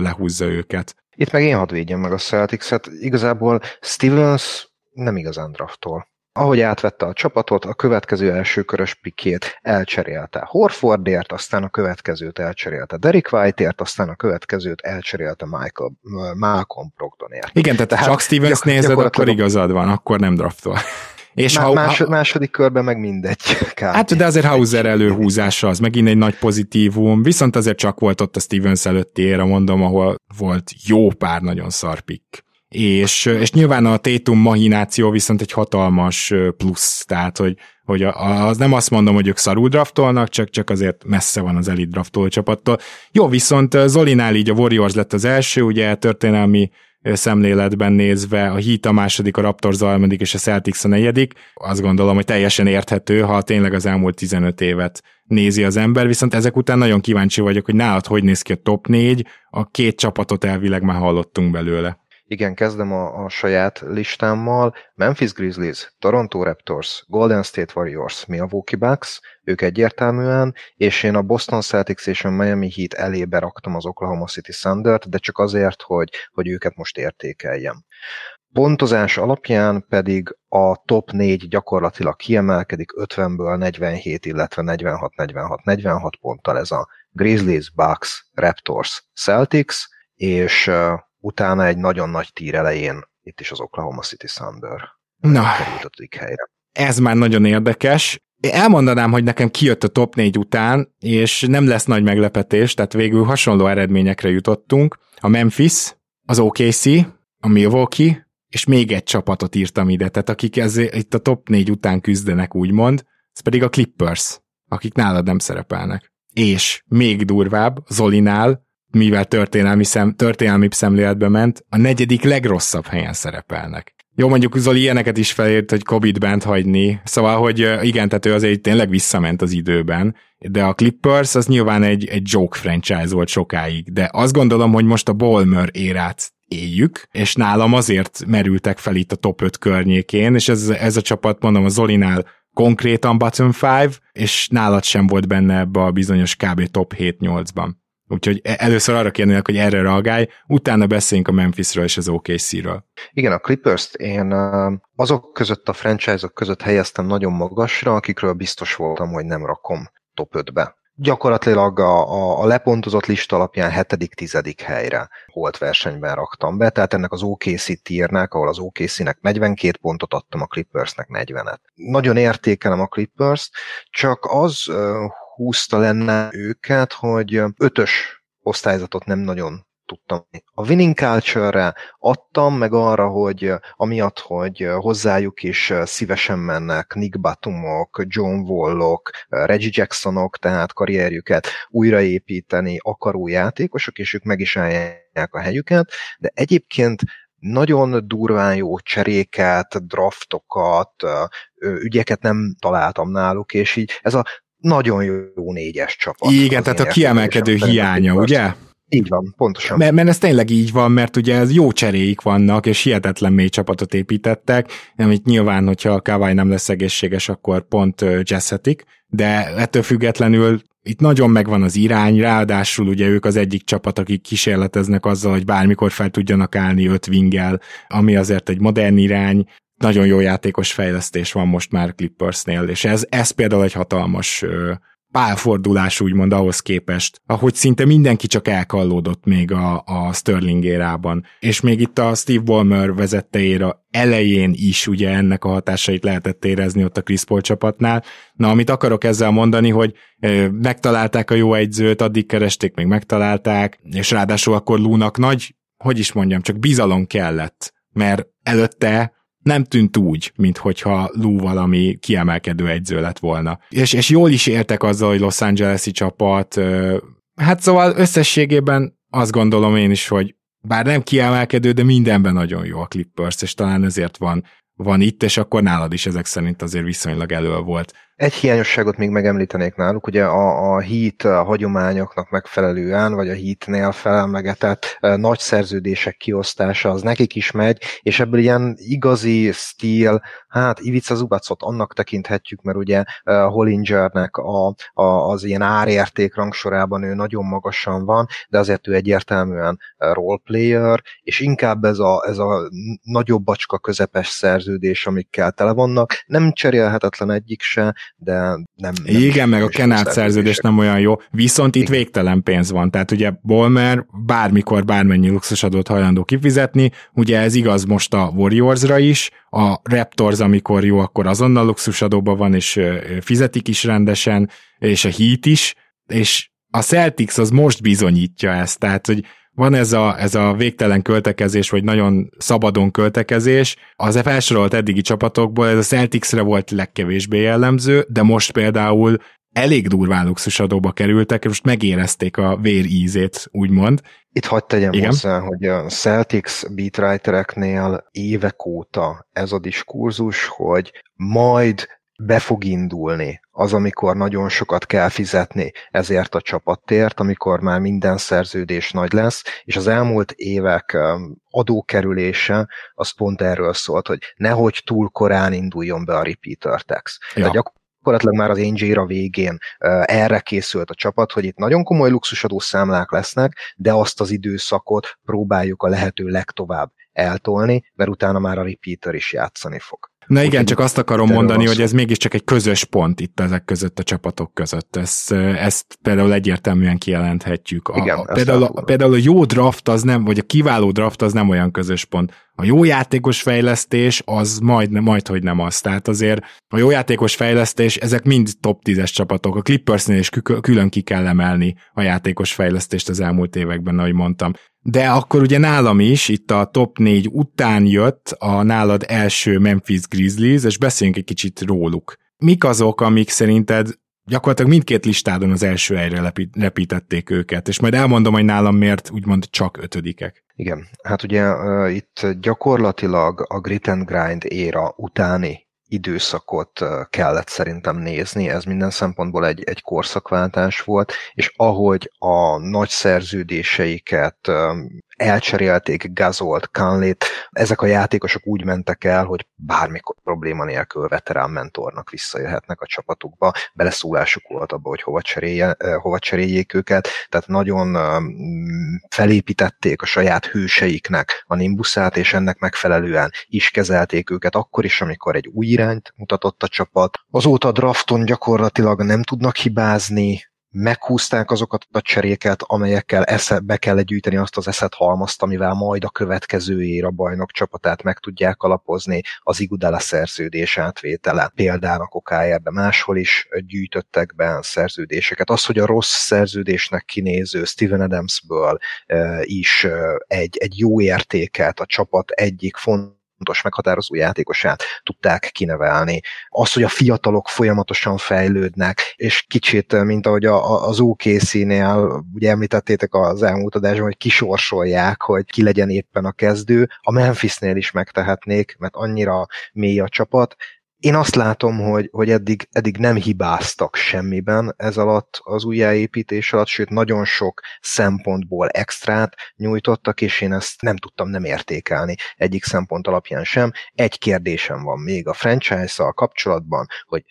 lehúzza őket. Itt meg én hadd védjem meg a Celtics-et, igazából Stevens nem igazán draftol ahogy átvette a csapatot, a következő elsőkörös pikét elcserélte Horfordért, aztán a következőt elcserélte Derek Whiteért, aztán a következőt elcserélte Michael, Malcolm Brogdonért. Igen, tehát, tehát csak Stevens gyak, nézed, akkor igazad van, akkor nem draftol. [LAUGHS] És Má, ha, másod, második körben meg mindegy. [LAUGHS] Kb. Hát, de azért Hauser előhúzása az megint egy nagy pozitívum, viszont azért csak volt ott a Stevens előtti éra, mondom, ahol volt jó pár nagyon szarpik és, és nyilván a Tétum mahináció viszont egy hatalmas plusz, tehát hogy, hogy az nem azt mondom, hogy ők szarul draftolnak, csak, csak azért messze van az elit draftoló csapattól. Jó, viszont Zolinál így a Warriors lett az első, ugye történelmi szemléletben nézve, a Heat a második, a Raptors a harmadik és a Celtics a negyedik. Azt gondolom, hogy teljesen érthető, ha tényleg az elmúlt 15 évet nézi az ember, viszont ezek után nagyon kíváncsi vagyok, hogy nálad hogy néz ki a top 4, a két csapatot elvileg már hallottunk belőle. Igen, kezdem a, a saját listámmal. Memphis Grizzlies, Toronto Raptors, Golden State Warriors, Milwaukee Bucks, ők egyértelműen, és én a Boston Celtics és a Miami Heat elébe raktam az Oklahoma City Thunder-t, de csak azért, hogy, hogy őket most értékeljem. Pontozás alapján pedig a top 4 gyakorlatilag kiemelkedik 50-ből 47, illetve 46-46-46 ponttal ez a Grizzlies, Bucks, Raptors, Celtics, és utána egy nagyon nagy tír elején itt is az Oklahoma City Thunder Na, helyre. Ez már nagyon érdekes. elmondanám, hogy nekem kijött a top 4 után, és nem lesz nagy meglepetés, tehát végül hasonló eredményekre jutottunk. A Memphis, az OKC, a Milwaukee, és még egy csapatot írtam ide, tehát akik ez, itt a top 4 után küzdenek, úgymond, ez pedig a Clippers, akik nálad nem szerepelnek. És még durvább, Zolinál, mivel történelmi, szem, történelmi szemléletbe ment, a negyedik legrosszabb helyen szerepelnek. Jó, mondjuk Zoli ilyeneket is felért, hogy Covid bent hagyni, szóval, hogy igen, tehát ő azért tényleg visszament az időben, de a Clippers az nyilván egy, egy joke franchise volt sokáig, de azt gondolom, hogy most a Ballmer érát éljük, és nálam azért merültek fel itt a top 5 környékén, és ez, ez a csapat, mondom, a Zolinál konkrétan bottom 5, és nálad sem volt benne ebbe a bizonyos kb. top 7-8-ban. Úgyhogy e- először arra kérnélek, hogy erre reagálj, utána beszéljünk a Memphisről és az OKC-ről. Igen, a Clippers-t én azok között a franchise-ok között helyeztem nagyon magasra, akikről biztos voltam, hogy nem rakom top 5-be. Gyakorlatilag a, a, a lepontozott lista alapján hetedik, tizedik helyre holt versenyben raktam be, tehát ennek az OKC tírnek, ahol az OKC-nek 42 pontot adtam, a Clippersnek 40-et. Nagyon értékelem a Clippers, csak az húzta lenne őket, hogy ötös osztályzatot nem nagyon tudtam. A winning culture-re adtam, meg arra, hogy amiatt, hogy hozzájuk is szívesen mennek Nick Batumok, John Wallok, Reggie Jacksonok, tehát karrierjüket újraépíteni akaró játékosok, és ők meg is állják a helyüket, de egyébként nagyon durván jó cseréket, draftokat, ügyeket nem találtam náluk, és így ez a nagyon jó négyes csapat. Igen, tehát a kiemelkedő hiánya, ugye? Így van, pontosan. Mert, mert ez tényleg így van, mert ugye ez jó cseréik vannak, és hihetetlen mély csapatot építettek, amit nyilván, hogyha a Kawai nem lesz egészséges, akkor pont jazzhetik, de ettől függetlenül itt nagyon megvan az irány, ráadásul ugye ők az egyik csapat, akik kísérleteznek azzal, hogy bármikor fel tudjanak állni öt vingel, ami azért egy modern irány, nagyon jó játékos fejlesztés van most már Clippersnél, és ez, ez például egy hatalmas pálfordulás úgymond ahhoz képest, ahogy szinte mindenki csak elkallódott még a, a Sterling érában. És még itt a Steve Ballmer vezette éra elején is ugye ennek a hatásait lehetett érezni ott a Chris Paul csapatnál. Na, amit akarok ezzel mondani, hogy megtalálták a jó egyzőt, addig keresték, még megtalálták, és ráadásul akkor Lúnak nagy, hogy is mondjam, csak bizalom kellett, mert előtte nem tűnt úgy, mint hogyha Lou valami kiemelkedő egyző lett volna. És, és jól is értek azzal, hogy Los Angeles-i csapat, hát szóval összességében azt gondolom én is, hogy bár nem kiemelkedő, de mindenben nagyon jó a Clippers, és talán ezért van, van itt, és akkor nálad is ezek szerint azért viszonylag elő volt. Egy hiányosságot még megemlítenék náluk, ugye a, a hit a hagyományoknak megfelelően, vagy a hitnél felemlegetett nagy szerződések kiosztása, az nekik is megy, és ebből ilyen igazi stíl, hát Ivica Zubacot annak tekinthetjük, mert ugye Hollingernek a, a, az ilyen árérték rangsorában ő nagyon magasan van, de azért ő egyértelműen roleplayer, és inkább ez a, ez a nagyobb bacska közepes szerződés, amikkel tele vannak, nem cserélhetetlen egyik se, de nem... nem Igen, meg a Kenát szerződés nem olyan jó, viszont itt Igen. végtelen pénz van, tehát ugye Bolmer bármikor bármennyi luxusadót hajlandó kifizetni, ugye ez igaz most a Warriorsra is, a Raptors, amikor jó, akkor azonnal luxusadóban van, és fizetik is rendesen, és a Heat is, és a Celtics az most bizonyítja ezt, tehát hogy van ez a, ez a végtelen költekezés, vagy nagyon szabadon költekezés. Az felsorolt eddigi csapatokból ez a Celticsre volt legkevésbé jellemző, de most például elég durván luxusadóba kerültek, és most megérezték a vér ízét, úgymond. Itt hagyd tegyem Igen? hozzá, hogy a Celtics beatwritereknél évek óta ez a diskurzus, hogy majd be fog indulni az, amikor nagyon sokat kell fizetni ezért a csapattért, amikor már minden szerződés nagy lesz, és az elmúlt évek adókerülése az pont erről szólt, hogy nehogy túl korán induljon be a repeater tax. Ja. Tehát gyakorlatilag már az Angel végén erre készült a csapat, hogy itt nagyon komoly luxusadó számlák lesznek, de azt az időszakot próbáljuk a lehető legtovább eltolni, mert utána már a repeater is játszani fog. Na igen, csak azt akarom mondani, hogy ez mégiscsak egy közös pont itt ezek között a csapatok között. Ezt, ezt például egyértelműen kijelenthetjük. A, igen, a, például, a, például a jó draft az nem, vagy a kiváló draft az nem olyan közös pont. A jó játékos fejlesztés az majd, majd hogy nem az. Tehát azért a jó játékos fejlesztés, ezek mind top 10-es csapatok. A Clippersnél is külön ki kell emelni a játékos fejlesztést az elmúlt években, ahogy mondtam. De akkor ugye nálam is, itt a top 4 után jött a nálad első Memphis Grizzlies, és beszéljünk egy kicsit róluk. Mik azok, amik szerinted gyakorlatilag mindkét listádon az első helyre repítették őket, és majd elmondom, hogy nálam miért úgymond csak ötödikek. Igen, hát ugye uh, itt gyakorlatilag a grit and grind éra utáni időszakot kellett szerintem nézni, ez minden szempontból egy, egy korszakváltás volt, és ahogy a nagy szerződéseiket elcserélték Gazolt, Canlit, ezek a játékosok úgy mentek el, hogy bármikor probléma nélkül veterán mentornak visszajöhetnek a csapatukba, beleszólásuk volt abba, hogy hova, cserélje, hova cseréljék őket, tehát nagyon felépítették a saját hőseiknek a nimbuszát, és ennek megfelelően is kezelték őket, akkor is, amikor egy új irányt mutatott a csapat. Azóta a drafton gyakorlatilag nem tudnak hibázni, meghúzták azokat a cseréket, amelyekkel esze, be kell gyűjteni azt az eszet halmazt, amivel majd a következő ér a bajnok csapatát meg tudják alapozni, az Igudala szerződés átvétele példának okáért, de máshol is gyűjtöttek be szerződéseket. Az, hogy a rossz szerződésnek kinéző Steven Adamsből e, is e, egy, egy jó értéket a csapat egyik font fontos meghatározó játékosát tudták kinevelni. Az, hogy a fiatalok folyamatosan fejlődnek, és kicsit, mint ahogy a, az OKC-nél, ugye említettétek az elmúlt adásban, hogy kisorsolják, hogy ki legyen éppen a kezdő, a Memphisnél is megtehetnék, mert annyira mély a csapat, én azt látom, hogy, hogy eddig, eddig nem hibáztak semmiben ez alatt az újjáépítés alatt, sőt nagyon sok szempontból extrát nyújtottak, és én ezt nem tudtam nem értékelni egyik szempont alapján sem. Egy kérdésem van még a franchise-szal kapcsolatban, hogy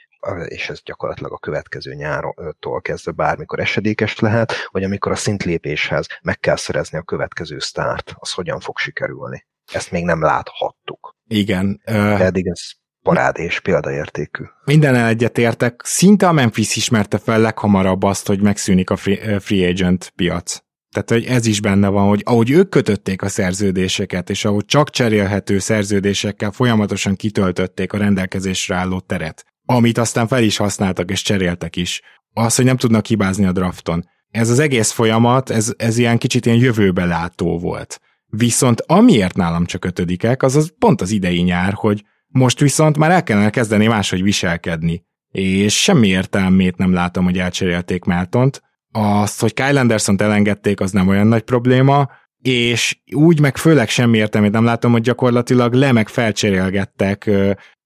és ez gyakorlatilag a következő nyártól kezdve bármikor esedékes lehet, hogy amikor a szintlépéshez meg kell szerezni a következő sztárt, az hogyan fog sikerülni. Ezt még nem láthattuk. Igen. Uh... Pedig ez parádés példaértékű. Minden egyetértek. Szinte a Memphis ismerte fel leghamarabb azt, hogy megszűnik a free, free agent piac. Tehát, hogy ez is benne van, hogy ahogy ők kötötték a szerződéseket, és ahogy csak cserélhető szerződésekkel folyamatosan kitöltötték a rendelkezésre álló teret, amit aztán fel is használtak és cseréltek is, az, hogy nem tudnak hibázni a drafton. Ez az egész folyamat, ez, ez ilyen kicsit ilyen jövőbe látó volt. Viszont amiért nálam csak ötödikek, az, az pont az idei nyár, hogy most viszont már el kellene kezdeni máshogy viselkedni. És semmi értelmét nem látom, hogy elcserélték Meltont. Azt, hogy Kyle anderson elengedték, az nem olyan nagy probléma, és úgy meg főleg semmi értelmét nem látom, hogy gyakorlatilag le meg felcserélgettek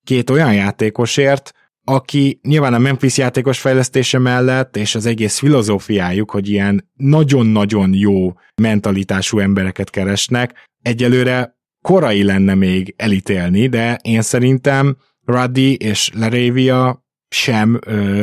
két olyan játékosért, aki nyilván a Memphis játékos fejlesztése mellett, és az egész filozófiájuk, hogy ilyen nagyon-nagyon jó mentalitású embereket keresnek, egyelőre korai lenne még elítélni, de én szerintem Ruddy és Laravia sem,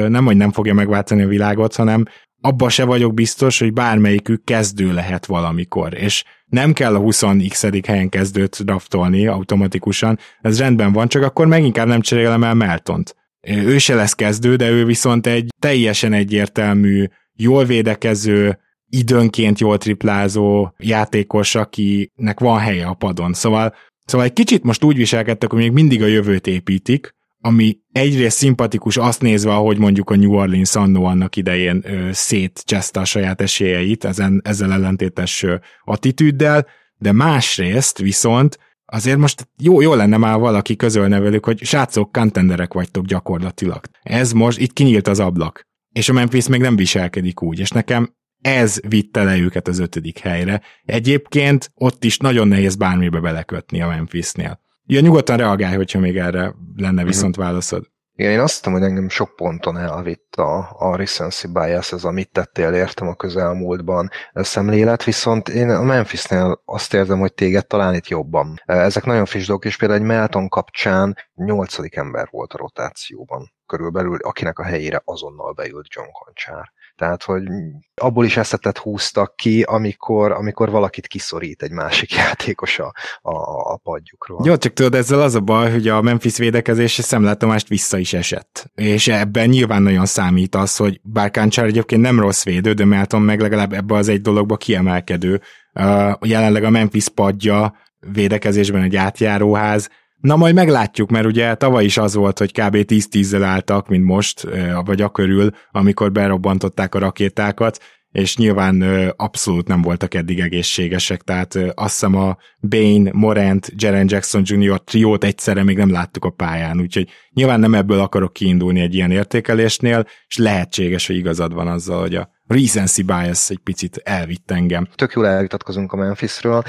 nem hogy nem fogja megváltani a világot, hanem abba se vagyok biztos, hogy bármelyikük kezdő lehet valamikor, és nem kell a 20x helyen kezdőt draftolni automatikusan, ez rendben van, csak akkor meg inkább nem cserélem el Meltont. Ő se lesz kezdő, de ő viszont egy teljesen egyértelmű, jól védekező, időnként jól triplázó játékos, akinek van helye a padon. Szóval, szóval egy kicsit most úgy viselkedtek, hogy még mindig a jövőt építik, ami egyrészt szimpatikus azt nézve, ahogy mondjuk a New Orleans annó annak idején szétcseszte a saját esélyeit ezen, ezzel ellentétes attitűddel, de másrészt viszont azért most jó, jó lenne már valaki közölne velük, hogy srácok, contenderek vagytok gyakorlatilag. Ez most, itt kinyílt az ablak. És a Memphis még nem viselkedik úgy, és nekem ez vitte le őket az ötödik helyre. Egyébként ott is nagyon nehéz bármibe belekötni a Memphisnél. Ja, nyugodtan reagálj, hogyha még erre lenne mhm. viszont válaszod. Igen, én azt hiszem, hogy engem sok ponton elvitt a, a recency bias, ez amit tettél értem a közelmúltban szemlélet, viszont én a Memphisnél azt érzem, hogy téged talán itt jobban. Ezek nagyon friss dolgok, és például egy Melton kapcsán nyolcadik ember volt a rotációban körülbelül, akinek a helyére azonnal beült John Conchár. Tehát, hogy abból is eszetet húztak ki, amikor, amikor valakit kiszorít egy másik [LAUGHS] játékos a, a, a padjukról. Jó, csak tudod, ezzel az a baj, hogy a Memphis védekezése szemlátomást vissza is esett. És ebben nyilván nagyon számít az, hogy bár Káncsár egyébként nem rossz védő, de Melton meg legalább ebbe az egy dologba kiemelkedő. Uh, jelenleg a Memphis padja védekezésben egy átjáróház, Na majd meglátjuk, mert ugye tavaly is az volt, hogy kb. 10-10-zel álltak, mint most, vagy a amikor berobbantották a rakétákat, és nyilván abszolút nem voltak eddig egészségesek, tehát azt hiszem a Bane, Morant, Jaren Jackson Jr. triót egyszerre még nem láttuk a pályán, úgyhogy nyilván nem ebből akarok kiindulni egy ilyen értékelésnél, és lehetséges, hogy igazad van azzal, hogy a recency bias egy picit elvitt engem. Tök jól elvitatkozunk a Memphisről.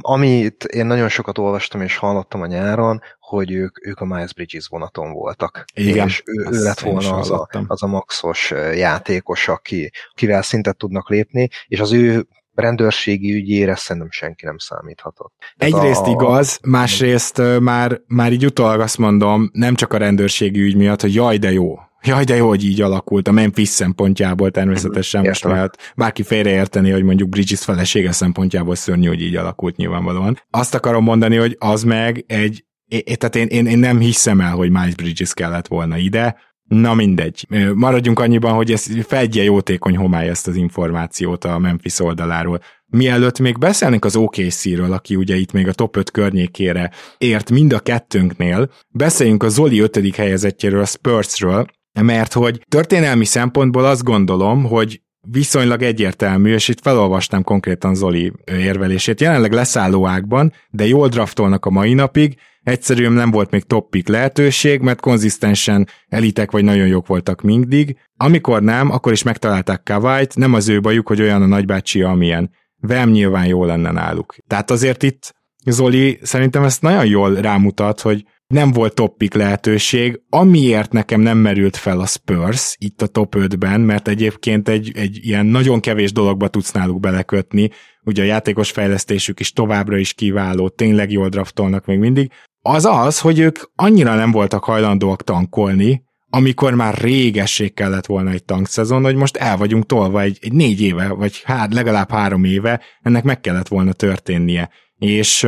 Amit én nagyon sokat olvastam és hallottam a nyáron, hogy ők, ők a Miles Bridges vonaton voltak. Igen, és ő, ő lett volna az a, az a maxos játékos, aki, akivel szintet tudnak lépni, és az ő rendőrségi ügyére szerintem senki nem számíthatott. Egyrészt a... igaz, másrészt már, már így utólag azt mondom, nem csak a rendőrségi ügy miatt, hogy jaj, de jó, Jaj, de jó, hogy így alakult a Memphis szempontjából természetesen most lehet bárki félreérteni, hogy mondjuk Bridges felesége szempontjából szörnyű, hogy így alakult nyilvánvalóan. Azt akarom mondani, hogy az meg egy, é, tehát én, én, én nem hiszem el, hogy Miles Bridges kellett volna ide, Na mindegy. Maradjunk annyiban, hogy ez fedje jótékony homály ezt az információt a Memphis oldaláról. Mielőtt még beszélnénk az OKC-ről, aki ugye itt még a top 5 környékére ért mind a kettőnknél, beszéljünk a Zoli 5. helyezettjéről, a Spursről, mert hogy történelmi szempontból azt gondolom, hogy viszonylag egyértelmű, és itt felolvastam konkrétan Zoli érvelését. Jelenleg leszálló ágban, de jól draftolnak a mai napig, egyszerűen nem volt még top pick lehetőség, mert konzisztensen elitek vagy nagyon jók voltak mindig. Amikor nem, akkor is megtalálták Kavajt, nem az ő bajuk, hogy olyan a nagybácsi, amilyen. Vem nyilván jó lenne náluk. Tehát azért itt Zoli szerintem ezt nagyon jól rámutat, hogy nem volt toppik lehetőség, amiért nekem nem merült fel a Spurs itt a top 5-ben, mert egyébként egy, egy ilyen nagyon kevés dologba tudsz náluk belekötni, ugye a játékos fejlesztésük is továbbra is kiváló, tényleg jól draftolnak még mindig, az az, hogy ők annyira nem voltak hajlandóak tankolni, amikor már régesség kellett volna egy tankszezon, hogy most el vagyunk tolva egy, egy négy éve, vagy hát legalább három éve, ennek meg kellett volna történnie. És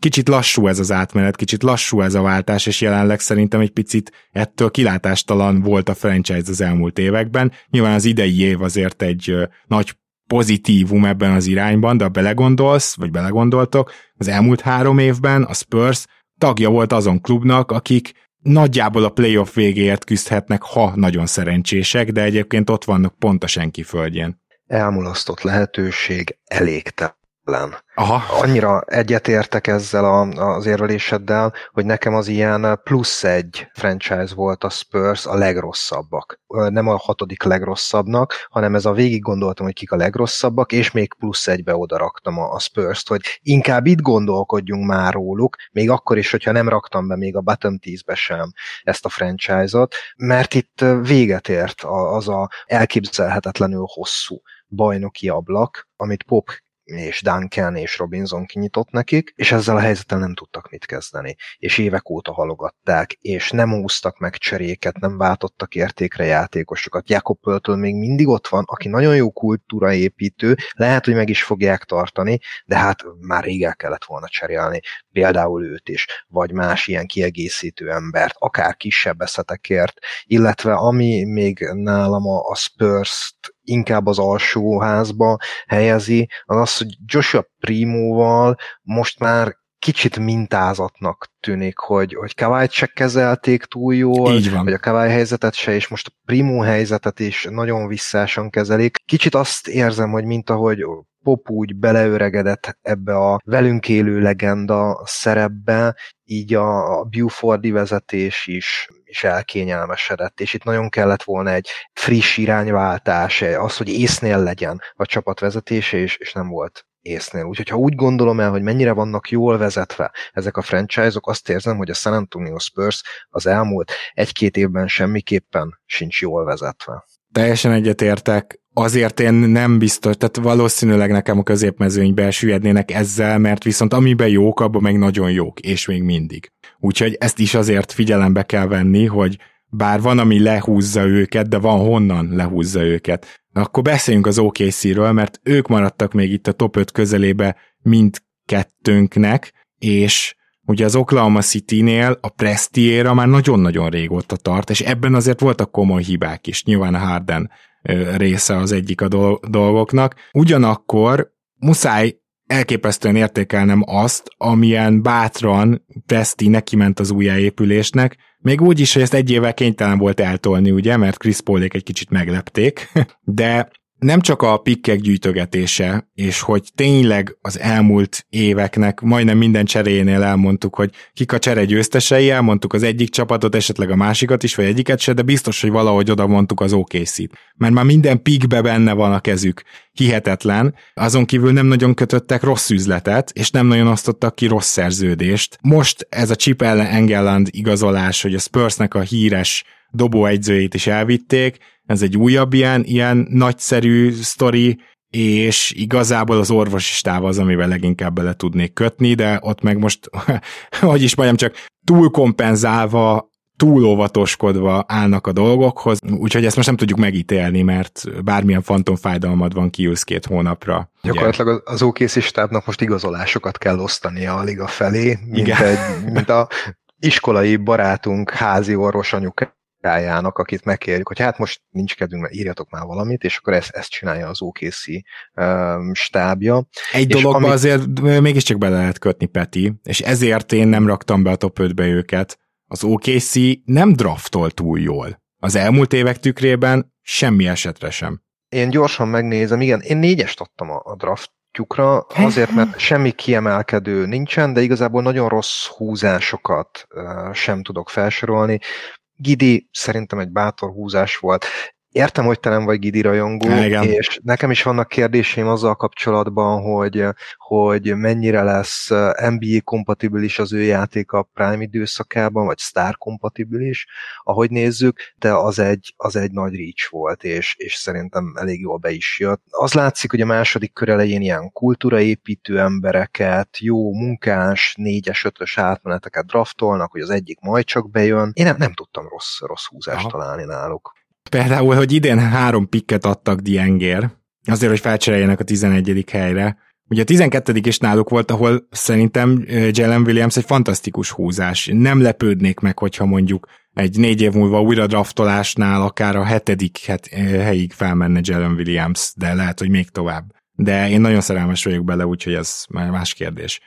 kicsit lassú ez az átmenet, kicsit lassú ez a váltás, és jelenleg szerintem egy picit ettől kilátástalan volt a franchise az elmúlt években. Nyilván az idei év azért egy nagy pozitívum ebben az irányban, de ha belegondolsz, vagy belegondoltok, az elmúlt három évben a Spurs tagja volt azon klubnak, akik nagyjából a playoff végéért küzdhetnek, ha nagyon szerencsések, de egyébként ott vannak pont a senki földjén. Elmulasztott lehetőség elégte ellen. Aha. Annyira egyetértek ezzel a, az érveléseddel, hogy nekem az ilyen plusz egy franchise volt a Spurs a legrosszabbak. Nem a hatodik legrosszabbnak, hanem ez a végig gondoltam, hogy kik a legrosszabbak, és még plusz egybe oda raktam a, a Spurs-t, hogy inkább itt gondolkodjunk már róluk, még akkor is, hogyha nem raktam be még a bottom 10-be sem ezt a franchise-ot, mert itt véget ért az a elképzelhetetlenül hosszú bajnoki ablak, amit Pop és Duncan és Robinson kinyitott nekik, és ezzel a helyzettel nem tudtak mit kezdeni. És évek óta halogatták, és nem húztak meg cseréket, nem váltottak értékre játékosokat. Jakob Pöltől még mindig ott van, aki nagyon jó kultúraépítő, lehet, hogy meg is fogják tartani, de hát már rég el kellett volna cserélni például őt is, vagy más ilyen kiegészítő embert, akár kisebb eszetekért, illetve ami még nálam a Spurs-t inkább az alsóházba helyezi, az az, hogy Joshua Primóval most már kicsit mintázatnak tűnik, hogy, hogy Kawai se kezelték túl jól, Így van. vagy a Kawai helyzetet se, és most a Primo helyzetet is nagyon visszásan kezelik. Kicsit azt érzem, hogy mint ahogy Pop úgy beleöregedett ebbe a velünk élő legenda szerepbe, így a Bufordi vezetés is, is elkényelmesedett, és itt nagyon kellett volna egy friss irányváltás, az, hogy észnél legyen a csapat vezetése, és, és nem volt észnél. Úgyhogy ha úgy gondolom el, hogy mennyire vannak jól vezetve ezek a franchise-ok, azt érzem, hogy a San Antonio Spurs az elmúlt egy-két évben semmiképpen sincs jól vezetve. Teljesen egyetértek. Azért én nem biztos, tehát valószínűleg nekem a középmezőnybe süllyednének ezzel, mert viszont amiben jók, abban meg nagyon jók, és még mindig. Úgyhogy ezt is azért figyelembe kell venni, hogy bár van, ami lehúzza őket, de van honnan lehúzza őket. akkor beszéljünk az OKC-ről, mert ők maradtak még itt a top 5 közelébe mindkettőnknek, és ugye az Oklahoma City-nél a Prestiera már nagyon-nagyon régóta tart, és ebben azért voltak komoly hibák is, nyilván a Harden része az egyik a dolgoknak. Ugyanakkor muszáj elképesztően értékelnem azt, amilyen bátran Presti neki ment az újjáépülésnek, még úgy is, hogy ezt egy évvel kénytelen volt eltolni, ugye, mert Chris Paulék egy kicsit meglepték, [LAUGHS] de nem csak a pikkek gyűjtögetése, és hogy tényleg az elmúlt éveknek majdnem minden cseréjénél elmondtuk, hogy kik a csere győztesei, elmondtuk az egyik csapatot, esetleg a másikat is, vagy egyiket se, de biztos, hogy valahogy oda mondtuk az okc Mert már minden pikbe benne van a kezük. Hihetetlen. Azon kívül nem nagyon kötöttek rossz üzletet, és nem nagyon osztottak ki rossz szerződést. Most ez a Chip ellen igazolás, hogy a Spursnek a híres dobóegyzőjét is elvitték, ez egy újabb ilyen, ilyen nagyszerű sztori, és igazából az orvosistáv az, amivel leginkább bele tudnék kötni, de ott meg most, [LAUGHS] hogy is mondjam, csak túl kompenzálva, túl óvatoskodva állnak a dolgokhoz, úgyhogy ezt most nem tudjuk megítélni, mert bármilyen fantomfájdalmad van, kiülsz két hónapra. Gyakorlatilag az OKC stábnak most igazolásokat kell osztania a liga felé, mint, Igen. egy, mint a iskolai barátunk házi orvos anyuka gájának, akit megkérjük, hogy hát most nincs kedvünk, mert írjatok már valamit, és akkor ezt, ezt csinálja az OKC um, stábja. Egy dologba ami... azért mégiscsak bele lehet kötni, Peti, és ezért én nem raktam be a top 5-be őket. Az OKC nem draftol túl jól. Az elmúlt évek tükrében semmi esetre sem. Én gyorsan megnézem, igen, én négyest adtam a, a draft tyukra, azért, mert semmi kiemelkedő nincsen, de igazából nagyon rossz húzásokat sem tudok felsorolni. Gidi szerintem egy bátor húzás volt. Értem, hogy te nem vagy Gidi rajongó, Igen. és nekem is vannak kérdéseim azzal kapcsolatban, hogy, hogy mennyire lesz NBA kompatibilis az ő játéka a Prime időszakában, vagy Star kompatibilis, ahogy nézzük, de az egy, az egy nagy reach volt, és, és szerintem elég jól be is jött. Az látszik, hogy a második kör elején ilyen kultúraépítő embereket, jó munkás, négyes, ötös átmeneteket draftolnak, hogy az egyik majd csak bejön. Én nem, nem tudtam rossz, rossz húzást Aha. találni náluk. Például, hogy idén három pikket adtak Diengér, azért, hogy felcseréljenek a 11. helyre. Ugye a 12. is náluk volt, ahol szerintem Jalen Williams egy fantasztikus húzás. Nem lepődnék meg, hogyha mondjuk egy négy év múlva újra draftolásnál akár a hetedik het, helyig felmenne Jalen Williams, de lehet, hogy még tovább. De én nagyon szerelmes vagyok bele, úgyhogy ez már más kérdés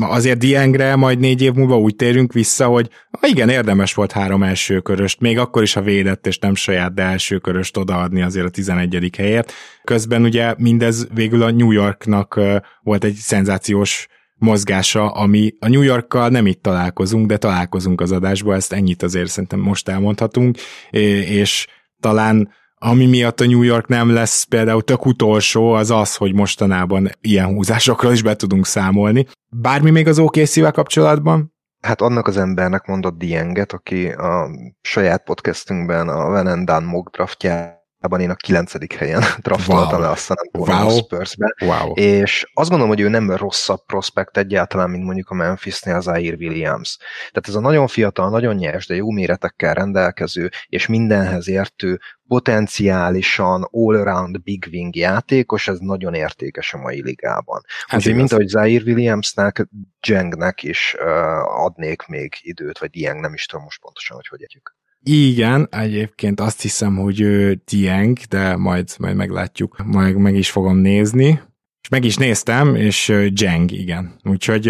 azért Diengre majd négy év múlva úgy térünk vissza, hogy igen, érdemes volt három első köröst, még akkor is, ha védett, és nem saját, de első köröst odaadni azért a 11. helyért. Közben ugye mindez végül a New Yorknak volt egy szenzációs mozgása, ami a New Yorkkal nem itt találkozunk, de találkozunk az adásba, ezt ennyit azért szerintem most elmondhatunk, és talán ami miatt a New York nem lesz például tök utolsó, az az, hogy mostanában ilyen húzásokról is be tudunk számolni. Bármi még az okc kapcsolatban? Hát annak az embernek mondott Dienget, aki a saját podcastünkben a Done mock draftját én a kilencedik helyen [LAUGHS] draftoltam wow. le a Antonio wow. Spursbe, wow. és azt gondolom, hogy ő nem rosszabb prospekt egyáltalán, mint mondjuk a Memphisnél az Zaire Williams. Tehát ez a nagyon fiatal, nagyon nyers, de jó méretekkel rendelkező, és mindenhez értő, potenciálisan all-around big wing játékos, ez nagyon értékes a mai ligában. Hát Úgyhogy mint ahogy Zaire Williamsnek, Jengnek is uh, adnék még időt, vagy Dieng, nem is tudom most pontosan, hogy hogy együk. Igen, egyébként azt hiszem, hogy ő Dieng, de majd, majd meglátjuk, majd meg is fogom nézni. És meg is néztem, és Jeng, igen. Úgyhogy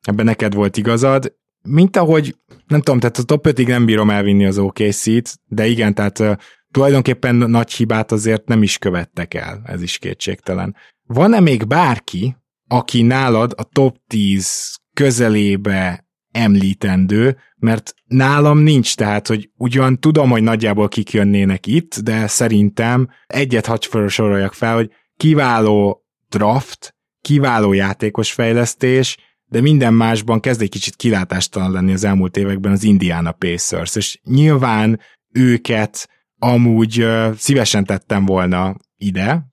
ebben neked volt igazad. Mint ahogy, nem tudom, tehát a top 5-ig nem bírom elvinni az OKC-t, de igen, tehát tulajdonképpen nagy hibát azért nem is követtek el, ez is kétségtelen. Van-e még bárki, aki nálad a top 10 közelébe említendő, mert nálam nincs, tehát, hogy ugyan tudom, hogy nagyjából kik jönnének itt, de szerintem egyet hagy felsoroljak fel, hogy kiváló draft, kiváló játékos fejlesztés, de minden másban kezd egy kicsit kilátástalan lenni az elmúlt években az Indiana Pacers, és nyilván őket amúgy szívesen tettem volna ide,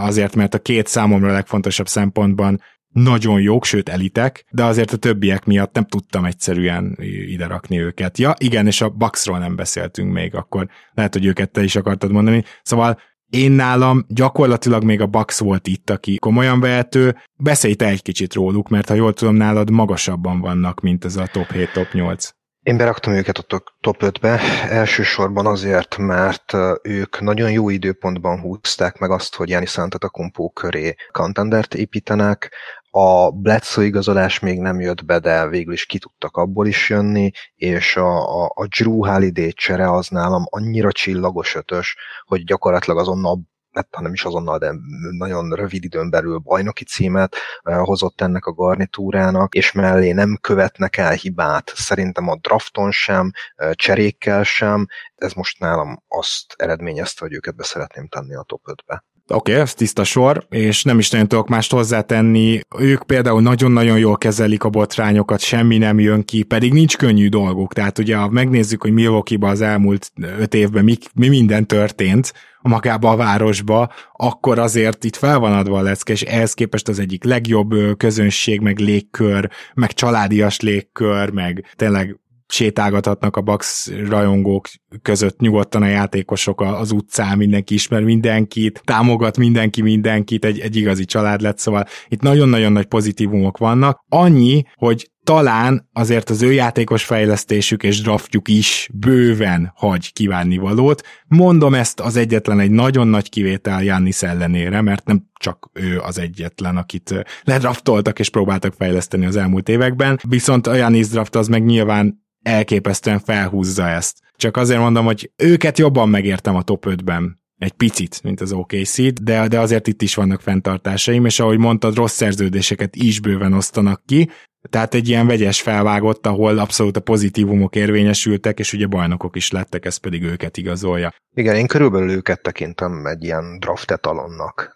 azért, mert a két számomra legfontosabb szempontban nagyon jók, sőt elitek, de azért a többiek miatt nem tudtam egyszerűen ide rakni őket. Ja, igen, és a Bucksról nem beszéltünk még, akkor lehet, hogy őket te is akartad mondani. Szóval én nálam gyakorlatilag még a Bucks volt itt, aki komolyan vehető. Beszélj te egy kicsit róluk, mert ha jól tudom, nálad magasabban vannak, mint ez a top 7, top 8. Én beraktam őket a top 5-be, elsősorban azért, mert ők nagyon jó időpontban húzták meg azt, hogy Janis Antetokounmpo köré contendert építenek, a Bledsoe igazolás még nem jött be, de végül is ki tudtak abból is jönni, és a, a, a Drew Holiday csere az nálam annyira csillagos ötös, hogy gyakorlatilag azonnal hát nem is azonnal, de nagyon rövid időn belül bajnoki címet hozott ennek a garnitúrának, és mellé nem követnek el hibát, szerintem a drafton sem, cserékkel sem, ez most nálam azt eredményezte, hogy őket be szeretném tenni a top 5-be. Oké, okay, ez tiszta sor, és nem is nagyon tudok mást hozzátenni. Ők például nagyon-nagyon jól kezelik a botrányokat, semmi nem jön ki, pedig nincs könnyű dolguk. Tehát ugye, ha megnézzük, hogy Milwaukee-ba az elmúlt öt évben mi, mi minden történt, magába a városba, akkor azért itt fel van adva a lecke, és ehhez képest az egyik legjobb közönség, meg légkör, meg családias légkör, meg tényleg sétálgathatnak a Bax rajongók között nyugodtan a játékosok az utcán, mindenki ismer mindenkit, támogat mindenki mindenkit, egy, egy igazi család lett, szóval itt nagyon-nagyon nagy pozitívumok vannak. Annyi, hogy talán azért az ő játékos fejlesztésük és draftjuk is bőven hagy kívánni valót. Mondom ezt az egyetlen egy nagyon nagy kivétel Jannis ellenére, mert nem csak ő az egyetlen, akit ledraftoltak és próbáltak fejleszteni az elmúlt években, viszont a Jannis draft az meg nyilván elképesztően felhúzza ezt. Csak azért mondom, hogy őket jobban megértem a top 5-ben egy picit, mint az OKC-t, de, de azért itt is vannak fenntartásaim, és ahogy mondtad, rossz szerződéseket is bőven osztanak ki, tehát egy ilyen vegyes felvágott, ahol abszolút a pozitívumok érvényesültek, és ugye bajnokok is lettek, ez pedig őket igazolja. Igen, én körülbelül őket tekintem egy ilyen draft.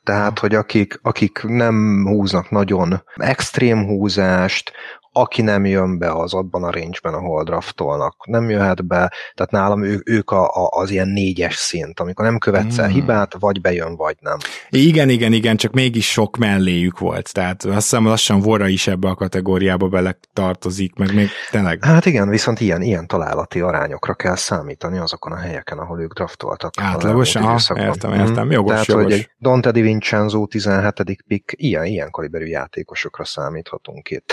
Tehát, hogy akik, akik nem húznak nagyon extrém húzást, aki nem jön be az abban a range-ben, ahol draftolnak, nem jöhet be, tehát nálam ő, ők a, a, az ilyen négyes szint, amikor nem követsz el hmm. hibát, vagy bejön, vagy nem. Igen, igen, igen, csak mégis sok melléjük volt, tehát azt hiszem lassan Vora is ebbe a kategóriába bele tartozik, meg még tényleg. Hát igen, viszont ilyen, ilyen találati arányokra kell számítani azokon a helyeken, ahol ők draftoltak. Átlagosan, ah, értem, értem, jogos, Tehát, jogos. hogy egy Dante Di Vincenzo 17. pick, ilyen, ilyen kaliberű játékosokra számíthatunk itt.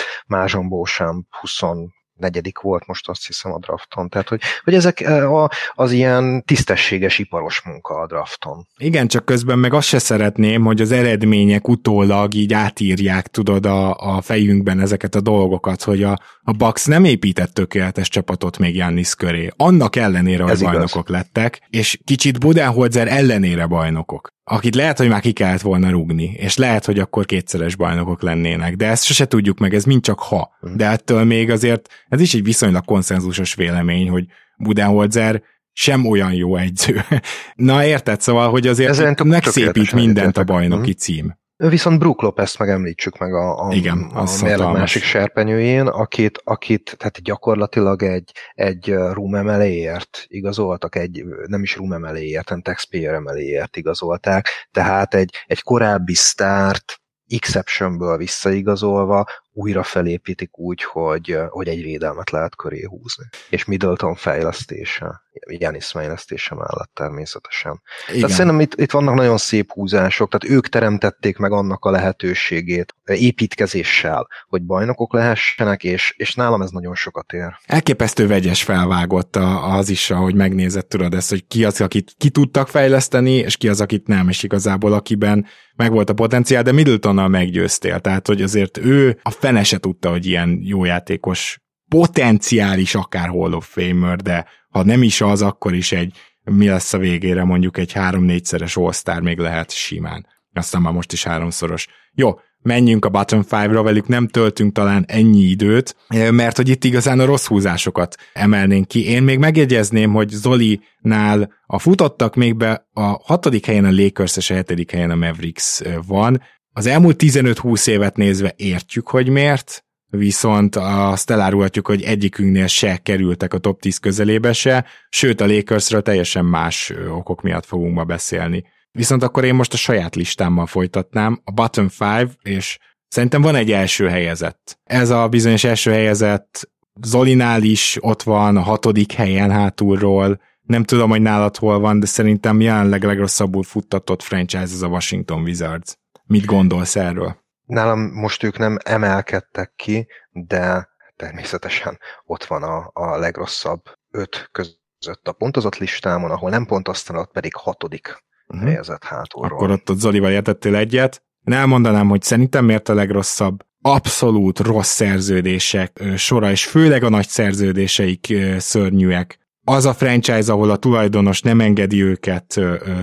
Beauchamp, Pousson, negyedik volt most azt hiszem a drafton. Tehát, hogy, hogy ezek a, az ilyen tisztességes iparos munka a drafton. Igen, csak közben meg azt se szeretném, hogy az eredmények utólag így átírják, tudod, a, a fejünkben ezeket a dolgokat, hogy a, a Bucks nem épített tökéletes csapatot még Jannis köré. Annak ellenére, hogy bajnokok lettek, és kicsit Budenholzer ellenére bajnokok akit lehet, hogy már ki kellett volna rúgni, és lehet, hogy akkor kétszeres bajnokok lennének, de ezt sose tudjuk meg, ez mind csak ha. Mhm. De ettől még azért ez is egy viszonylag konszenzusos vélemény, hogy Budenholzer sem olyan jó egyző. [LAUGHS] Na érted, szóval, hogy azért megszépít mindent a bajnoki mhm. cím. Viszont Brook Lopez meg említsük meg a, a, Igen, a mérleg másik serpenyőjén, akit, akit tehát gyakorlatilag egy, egy room emeléért igazoltak, egy nem is room emeléért, hanem taxpayer emeléért igazolták, tehát egy, egy korábbi sztárt exceptionből visszaigazolva újra felépítik úgy, hogy, hogy egy védelmet lehet köré húzni. És Middleton fejlesztése, Janis fejlesztése mellett természetesen. Igen. Tehát szerintem itt, itt vannak nagyon szép húzások, tehát ők teremtették meg annak a lehetőségét építkezéssel, hogy bajnokok lehessenek, és, és nálam ez nagyon sokat ér. Elképesztő vegyes felvágott az is, ahogy megnézett, tudod ezt, hogy ki az, akit ki tudtak fejleszteni, és ki az, akit nem, és igazából akiben megvolt a potenciál, de Middletonnal meggyőztél, tehát hogy azért ő a fene se tudta, hogy ilyen jó játékos potenciális akár Hall of Famer, de ha nem is az, akkor is egy mi lesz a végére mondjuk egy három-négyszeres all még lehet simán. Aztán már most is háromszoros. Jó, menjünk a bottom five-ra, velük nem töltünk talán ennyi időt, mert hogy itt igazán a rossz húzásokat emelnénk ki. Én még megjegyezném, hogy Zoli-nál a futottak még be a hatodik helyen a Lakers és a hetedik helyen a Mavericks van. Az elmúlt 15-20 évet nézve értjük, hogy miért, viszont azt elárulhatjuk, hogy egyikünknél se kerültek a top 10 közelébe se, sőt a Lakersről teljesen más okok miatt fogunk ma beszélni. Viszont akkor én most a saját listámmal folytatnám, a bottom 5, és szerintem van egy első helyezett. Ez a bizonyos első helyezett Zolinál is ott van a hatodik helyen hátulról, Nem tudom, hogy nálad hol van, de szerintem jelenleg legrosszabbul futtatott franchise ez a Washington Wizards. Mit gondolsz erről? Nálam most ők nem emelkedtek ki, de természetesen ott van a, a legrosszabb öt között a pontozott listámon, ahol nem pont aztán ott pedig hatodik uh-huh. helyezett hátulról. Akkor ott, ott Zolival értettél egyet. Én elmondanám, hogy szerintem miért a legrosszabb abszolút rossz szerződések sora, és főleg a nagy szerződéseik szörnyűek. Az a franchise, ahol a tulajdonos nem engedi őket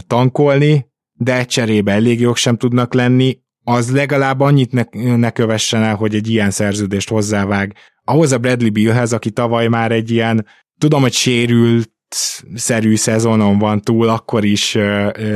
tankolni, de cserébe elég jók sem tudnak lenni, az legalább annyit ne, ne kövessen el, hogy egy ilyen szerződést hozzávág. Ahhoz a Bradley Billhez, aki tavaly már egy ilyen, tudom, hogy sérült, szerű szezonon van túl, akkor is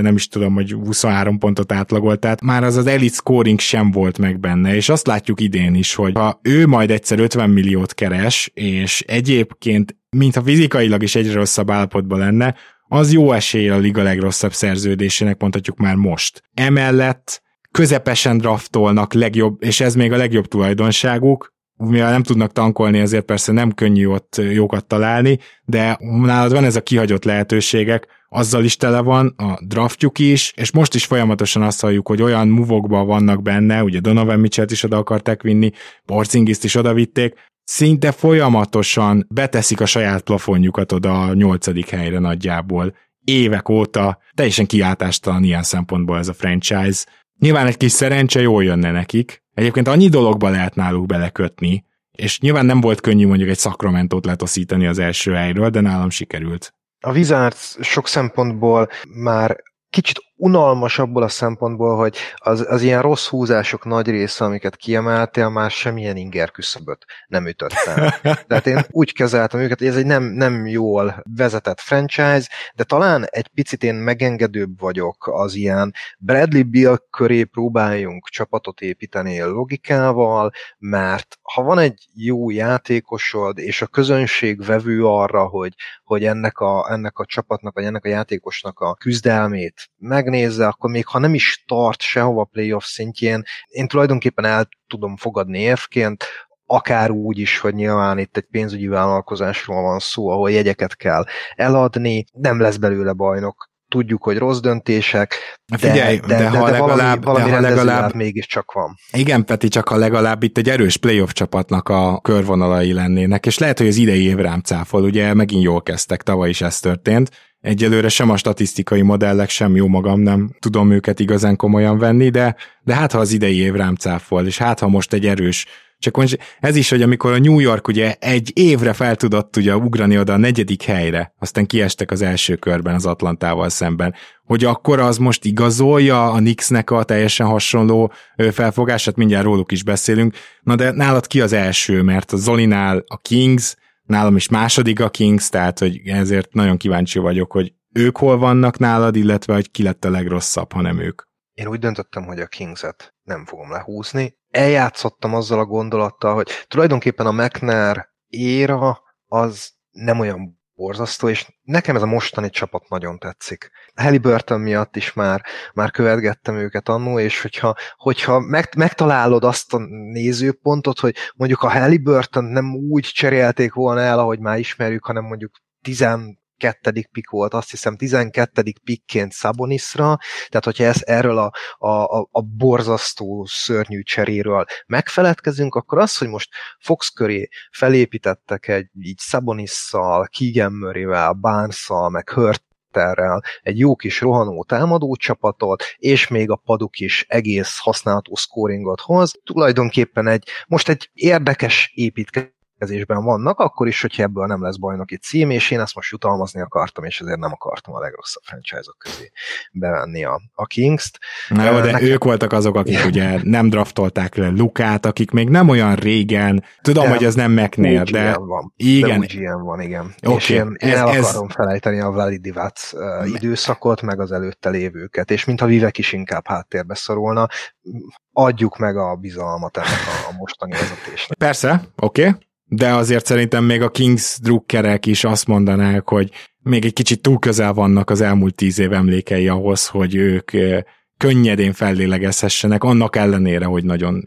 nem is tudom, hogy 23 pontot átlagolt, tehát már az az elite scoring sem volt meg benne, és azt látjuk idén is, hogy ha ő majd egyszer 50 milliót keres, és egyébként, mintha fizikailag is egyre rosszabb állapotban lenne, az jó esély a liga legrosszabb szerződésének, mondhatjuk már most. Emellett közepesen draftolnak legjobb, és ez még a legjobb tulajdonságuk, mivel nem tudnak tankolni, ezért persze nem könnyű ott jókat találni, de nálad van ez a kihagyott lehetőségek, azzal is tele van, a draftjuk is, és most is folyamatosan azt halljuk, hogy olyan muvokban vannak benne, ugye Donovan Mitchell-t is oda akarták vinni, Porzingiszt is oda vitték, szinte folyamatosan beteszik a saját plafonjukat oda a nyolcadik helyre nagyjából. Évek óta teljesen kiáltástalan ilyen szempontból ez a franchise. Nyilván egy kis szerencse jól jönne nekik, Egyébként annyi dologba lehet náluk belekötni, és nyilván nem volt könnyű mondjuk egy szakramentót letoszítani az első helyről, de nálam sikerült. A Wizards sok szempontból már kicsit unalmas abból a szempontból, hogy az, az ilyen rossz húzások nagy része, amiket kiemeltél, már semmilyen inger küszöböt nem ütött. Tehát én úgy kezeltem őket, hogy ez egy nem, nem jól vezetett franchise, de talán egy picit én megengedőbb vagyok az ilyen Bradley Bill köré próbáljunk csapatot építeni logikával, mert ha van egy jó játékosod, és a közönség vevő arra, hogy, hogy ennek, a, ennek a csapatnak, vagy ennek a játékosnak a küzdelmét meg megnézze, akkor még ha nem is tart sehova playoff szintjén, én tulajdonképpen el tudom fogadni évként, akár úgy is, hogy nyilván itt egy pénzügyi vállalkozásról van szó, ahol jegyeket kell eladni, nem lesz belőle bajnok, tudjuk, hogy rossz döntések, de, Figyelj, de, de, de, ha de legalább, valami, valami de ha legalább mégiscsak van. Igen, Peti, csak ha legalább itt egy erős playoff csapatnak a körvonalai lennének, és lehet, hogy az idei év rám cáfol, ugye megint jól kezdtek, tavaly is ez történt, Egyelőre sem a statisztikai modellek, sem jó magam nem tudom őket igazán komolyan venni, de, de hát ha az idei év rám cáfol, és hát ha most egy erős csak most ez is, hogy amikor a New York ugye egy évre fel tudott ugye ugrani oda a negyedik helyre, aztán kiestek az első körben az Atlantával szemben, hogy akkor az most igazolja a Knicksnek a teljesen hasonló felfogását, mindjárt róluk is beszélünk, na de nálad ki az első, mert a Zolinál a Kings, nálam is második a Kings, tehát hogy ezért nagyon kíváncsi vagyok, hogy ők hol vannak nálad, illetve hogy ki lett a legrosszabb, ha nem ők. Én úgy döntöttem, hogy a Kingset nem fogom lehúzni. Eljátszottam azzal a gondolattal, hogy tulajdonképpen a McNair éra az nem olyan borzasztó, és nekem ez a mostani csapat nagyon tetszik. Halliburton miatt is már, már követgettem őket annó, és hogyha, hogyha meg, megtalálod azt a nézőpontot, hogy mondjuk a Halliburton nem úgy cserélték volna el, ahogy már ismerjük, hanem mondjuk 10 12. pick volt, azt hiszem 12. pickként Sabonisra, tehát hogyha ez, erről a, a, a borzasztó szörnyű cseréről megfeledkezünk, akkor az, hogy most Fox köré felépítettek egy így Sabonisszal, Keegan Murray-vel, Barnes-szal, meg Hurt terrel egy jó kis rohanó támadó csapatot, és még a paduk is egész használható scoringot hoz. Tulajdonképpen egy, most egy érdekes építkezés kezésben vannak, akkor is, hogyha ebből nem lesz bajnoki cím, és én ezt most jutalmazni akartam, és ezért nem akartam a legrosszabb franchise-ok közé bevenni a, a Kings-t. Na jó, de Nekem... ők voltak azok, akik ugye nem draftolták le Lukát, akik még nem olyan régen, tudom, de hogy ez nem McNair, de... Van. Igen. De van, igen. Okay. És én, én ez, el ez... akarom felejteni a Vladi Divac uh, időszakot, meg az előtte lévőket, és mintha Vivek is inkább háttérbe szorulna, adjuk meg a bizalmat ennek a, a mostani vezetésnek. Persze, oké. Okay de azért szerintem még a Kings drukkerek is azt mondanák, hogy még egy kicsit túl közel vannak az elmúlt tíz év emlékei ahhoz, hogy ők könnyedén fellélegezhessenek, annak ellenére, hogy nagyon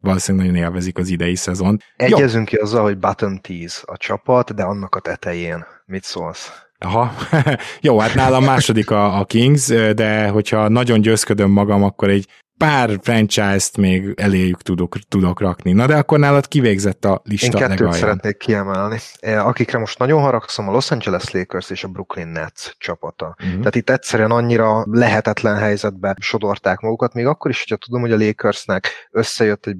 valószínűleg nagyon élvezik az idei szezon. Egyezünk Jó. ki azzal, hogy bottom 10 a csapat, de annak a tetején. Mit szólsz? Aha, [LAUGHS] jó, hát nálam második a, a Kings, de hogyha nagyon győzködöm magam, akkor egy pár franchise-t még eléjük tudok, tudok rakni. Na de akkor nálad kivégzett a lista Én kettőt legaljan. szeretnék kiemelni. E, Akikre most nagyon haragszom, a Los Angeles Lakers és a Brooklyn Nets csapata. Mhm. Uh-huh. Tehát itt egyszerűen annyira lehetetlen helyzetbe sodorták magukat, még akkor is, hogyha tudom, hogy a Lakersnek összejött egy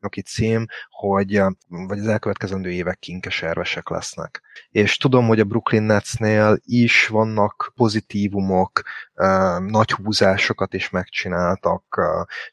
bajnoki cím, hogy vagy az elkövetkezendő évek kinkeservesek lesznek. És tudom, hogy a Brooklyn Netsnél is vannak pozitívumok, nagy húzásokat is megcsináltak,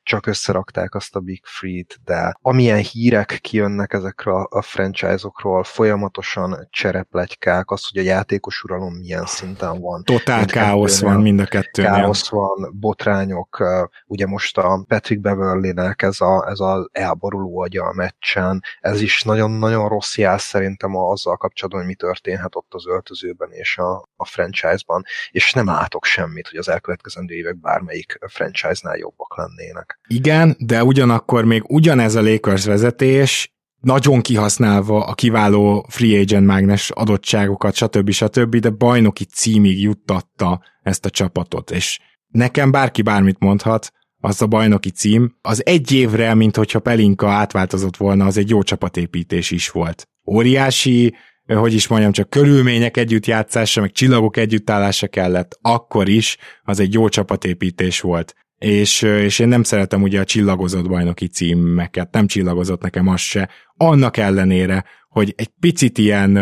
csak összerakták azt a Big Free-t, de amilyen hírek kijönnek ezekről a franchise-okról, folyamatosan csereplegykák, az, hogy a játékos uralom milyen szinten van. Totál káosz van mind a kettőnél. Káosz van, botrányok, ugye most a Patrick Beverly-nek ez, a, ez az elboruló agya a meccsen, ez is nagyon-nagyon rossz jel szerintem azzal kapcsolatban, hogy mi történhet ott az öltözőben és a, a franchise-ban, és nem látok semmit, hogy az elkövetkezendő évek bármelyik franchise-nál jobbak lennének. Igen, de ugyanakkor még ugyanez a Lakers vezetés nagyon kihasználva a kiváló free agent mágnes adottságokat, stb. stb., de bajnoki címig juttatta ezt a csapatot, és nekem bárki bármit mondhat, az a bajnoki cím, az egy évre, mint hogyha Pelinka átváltozott volna, az egy jó csapatépítés is volt. Óriási, hogy is mondjam, csak körülmények együttjátszása, meg csillagok együttállása kellett, akkor is az egy jó csapatépítés volt. És, és én nem szeretem ugye a csillagozott bajnoki címeket, nem csillagozott nekem az se, annak ellenére, hogy egy picit ilyen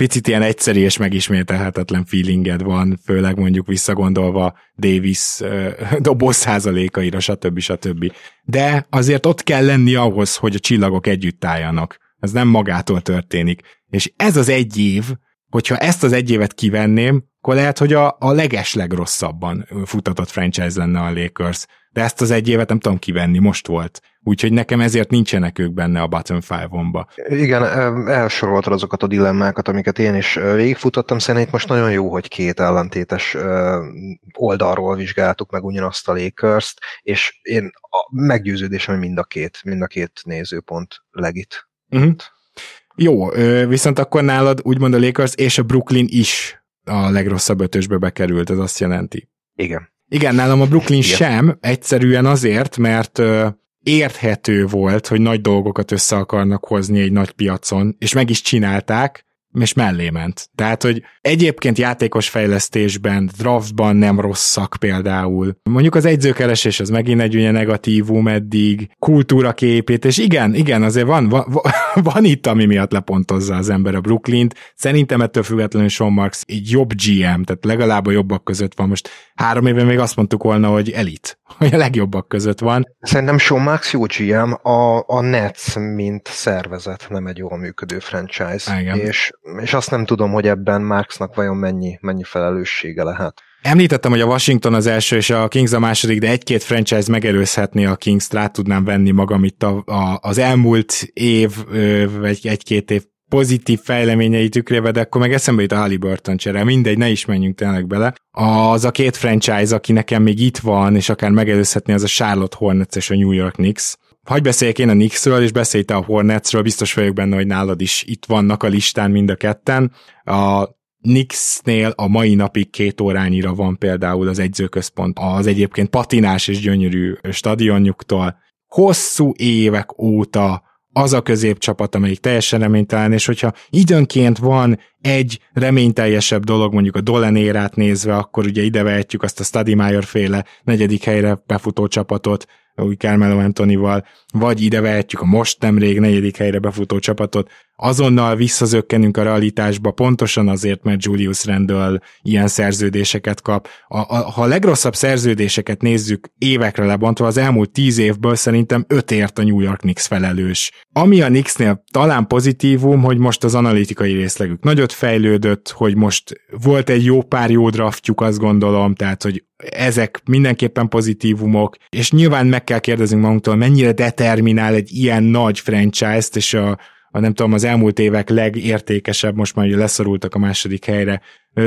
picit ilyen egyszerű és megismételhetetlen feelinged van, főleg mondjuk visszagondolva Davis [LAUGHS] doboz százalékaira, stb. stb. De azért ott kell lenni ahhoz, hogy a csillagok együtt álljanak. Ez nem magától történik. És ez az egy év, hogyha ezt az egy évet kivenném, akkor lehet, hogy a, a leges legrosszabban futatott franchise lenne a Lakers. De ezt az egy évet nem tudom kivenni, most volt. Úgyhogy nekem ezért nincsenek ők benne a bottom five-omba. Igen, elsoroltad azokat a dilemmákat, amiket én is végigfutottam. Szerintem itt most nagyon jó, hogy két ellentétes oldalról vizsgáltuk meg ugyanazt a lakers és én a meggyőződésem, hogy mind a két, mind a két nézőpont legit. Uh-huh. Jó, viszont akkor nálad úgymond a Lakers és a Brooklyn is a legrosszabb ötösbe bekerült, ez azt jelenti. Igen. Igen, nálam a Brooklyn Igen. sem, egyszerűen azért, mert érthető volt, hogy nagy dolgokat össze akarnak hozni egy nagy piacon, és meg is csinálták, és mellé ment. Tehát, hogy egyébként játékos fejlesztésben, draftban nem rosszak például. Mondjuk az egyzőkeresés az megint egy ugye negatívum eddig, kultúra képítés, igen, igen, azért van, van, [LAUGHS] van itt, ami miatt lepontozza az ember a Brooklyn-t. Szerintem ettől függetlenül Sean Marks egy jobb GM, tehát legalább a jobbak között van. Most három éve még azt mondtuk volna, hogy elit, [LAUGHS] hogy a legjobbak között van. Szerintem Sean Marks jó GM, a, a Nets, mint szervezet nem egy jól működő franchise. Igen. És és azt nem tudom, hogy ebben Marksnak vajon mennyi, mennyi felelőssége lehet. Említettem, hogy a Washington az első és a Kings a második, de egy-két franchise megerőzhetné a Kings-t, rá tudnám venni magam itt a, a, az elmúlt év, vagy egy-két év pozitív fejleményei tükrébe, de akkor meg eszembe jut a Halliburton csere. Mindegy, ne is menjünk tényleg bele. Az a két franchise, aki nekem még itt van, és akár megelőzhetné, az a Charlotte Hornets és a New York Knicks hagyj beszéljek én a Knicksről, és beszélj te a Hornetsről, biztos vagyok benne, hogy nálad is itt vannak a listán mind a ketten. A Knicksnél a mai napig két órányira van például az egyzőközpont az egyébként patinás és gyönyörű stadionjuktól. Hosszú évek óta az a középcsapat, amelyik teljesen reménytelen, és hogyha időnként van egy reményteljesebb dolog, mondjuk a Dolenérát nézve, akkor ugye ide vehetjük azt a Stadimeyer féle negyedik helyre befutó csapatot, új Carmelo Antonival, vagy ide vehetjük a most nemrég negyedik helyre befutó csapatot, azonnal visszazökkenünk a realitásba, pontosan azért, mert Julius Randall ilyen szerződéseket kap. A, a, ha a legrosszabb szerződéseket nézzük évekre lebontva, az elmúlt tíz évből szerintem öt ért a New York Knicks felelős. Ami a Knicksnél talán pozitívum, hogy most az analitikai részlegük nagyot fejlődött, hogy most volt egy jó pár jó draftjuk, azt gondolom, tehát, hogy ezek mindenképpen pozitívumok, és nyilván meg kell kérdeznünk magunktól, mennyire determinál egy ilyen nagy franchise-t, és a, a nem tudom, az elmúlt évek legértékesebb, most már ugye leszorultak a második helyre,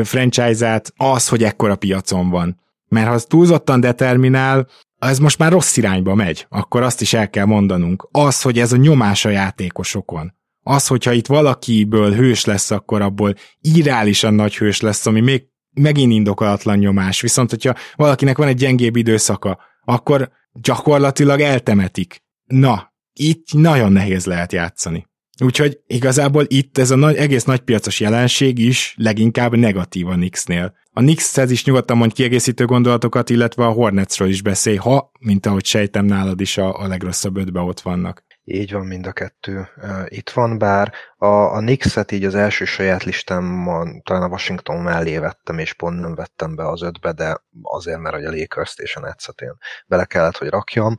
franchise-át az, hogy ekkora piacon van. Mert ha az túlzottan determinál, ez most már rossz irányba megy, akkor azt is el kell mondanunk. Az, hogy ez a nyomás a játékosokon, az, hogyha itt valakiből hős lesz, akkor abból irálisan nagy hős lesz, ami még megint indokolatlan nyomás. Viszont, hogyha valakinek van egy gyengébb időszaka, akkor gyakorlatilag eltemetik. Na, itt nagyon nehéz lehet játszani. Úgyhogy igazából itt ez a nagy, egész nagypiacos jelenség is leginkább negatív a Knicksnél. A Knickshez is nyugodtan mondj kiegészítő gondolatokat, illetve a Hornetsről is beszélj, ha, mint ahogy sejtem nálad is a, a legrosszabb ötbe ott vannak. Így van mind a kettő. Itt van, bár a, a Knicks-et így az első saját listámon talán a Washington mellé vettem, és pont nem vettem be az ötbe, de azért, mert a Lakers-t és a nets én bele kellett, hogy rakjam.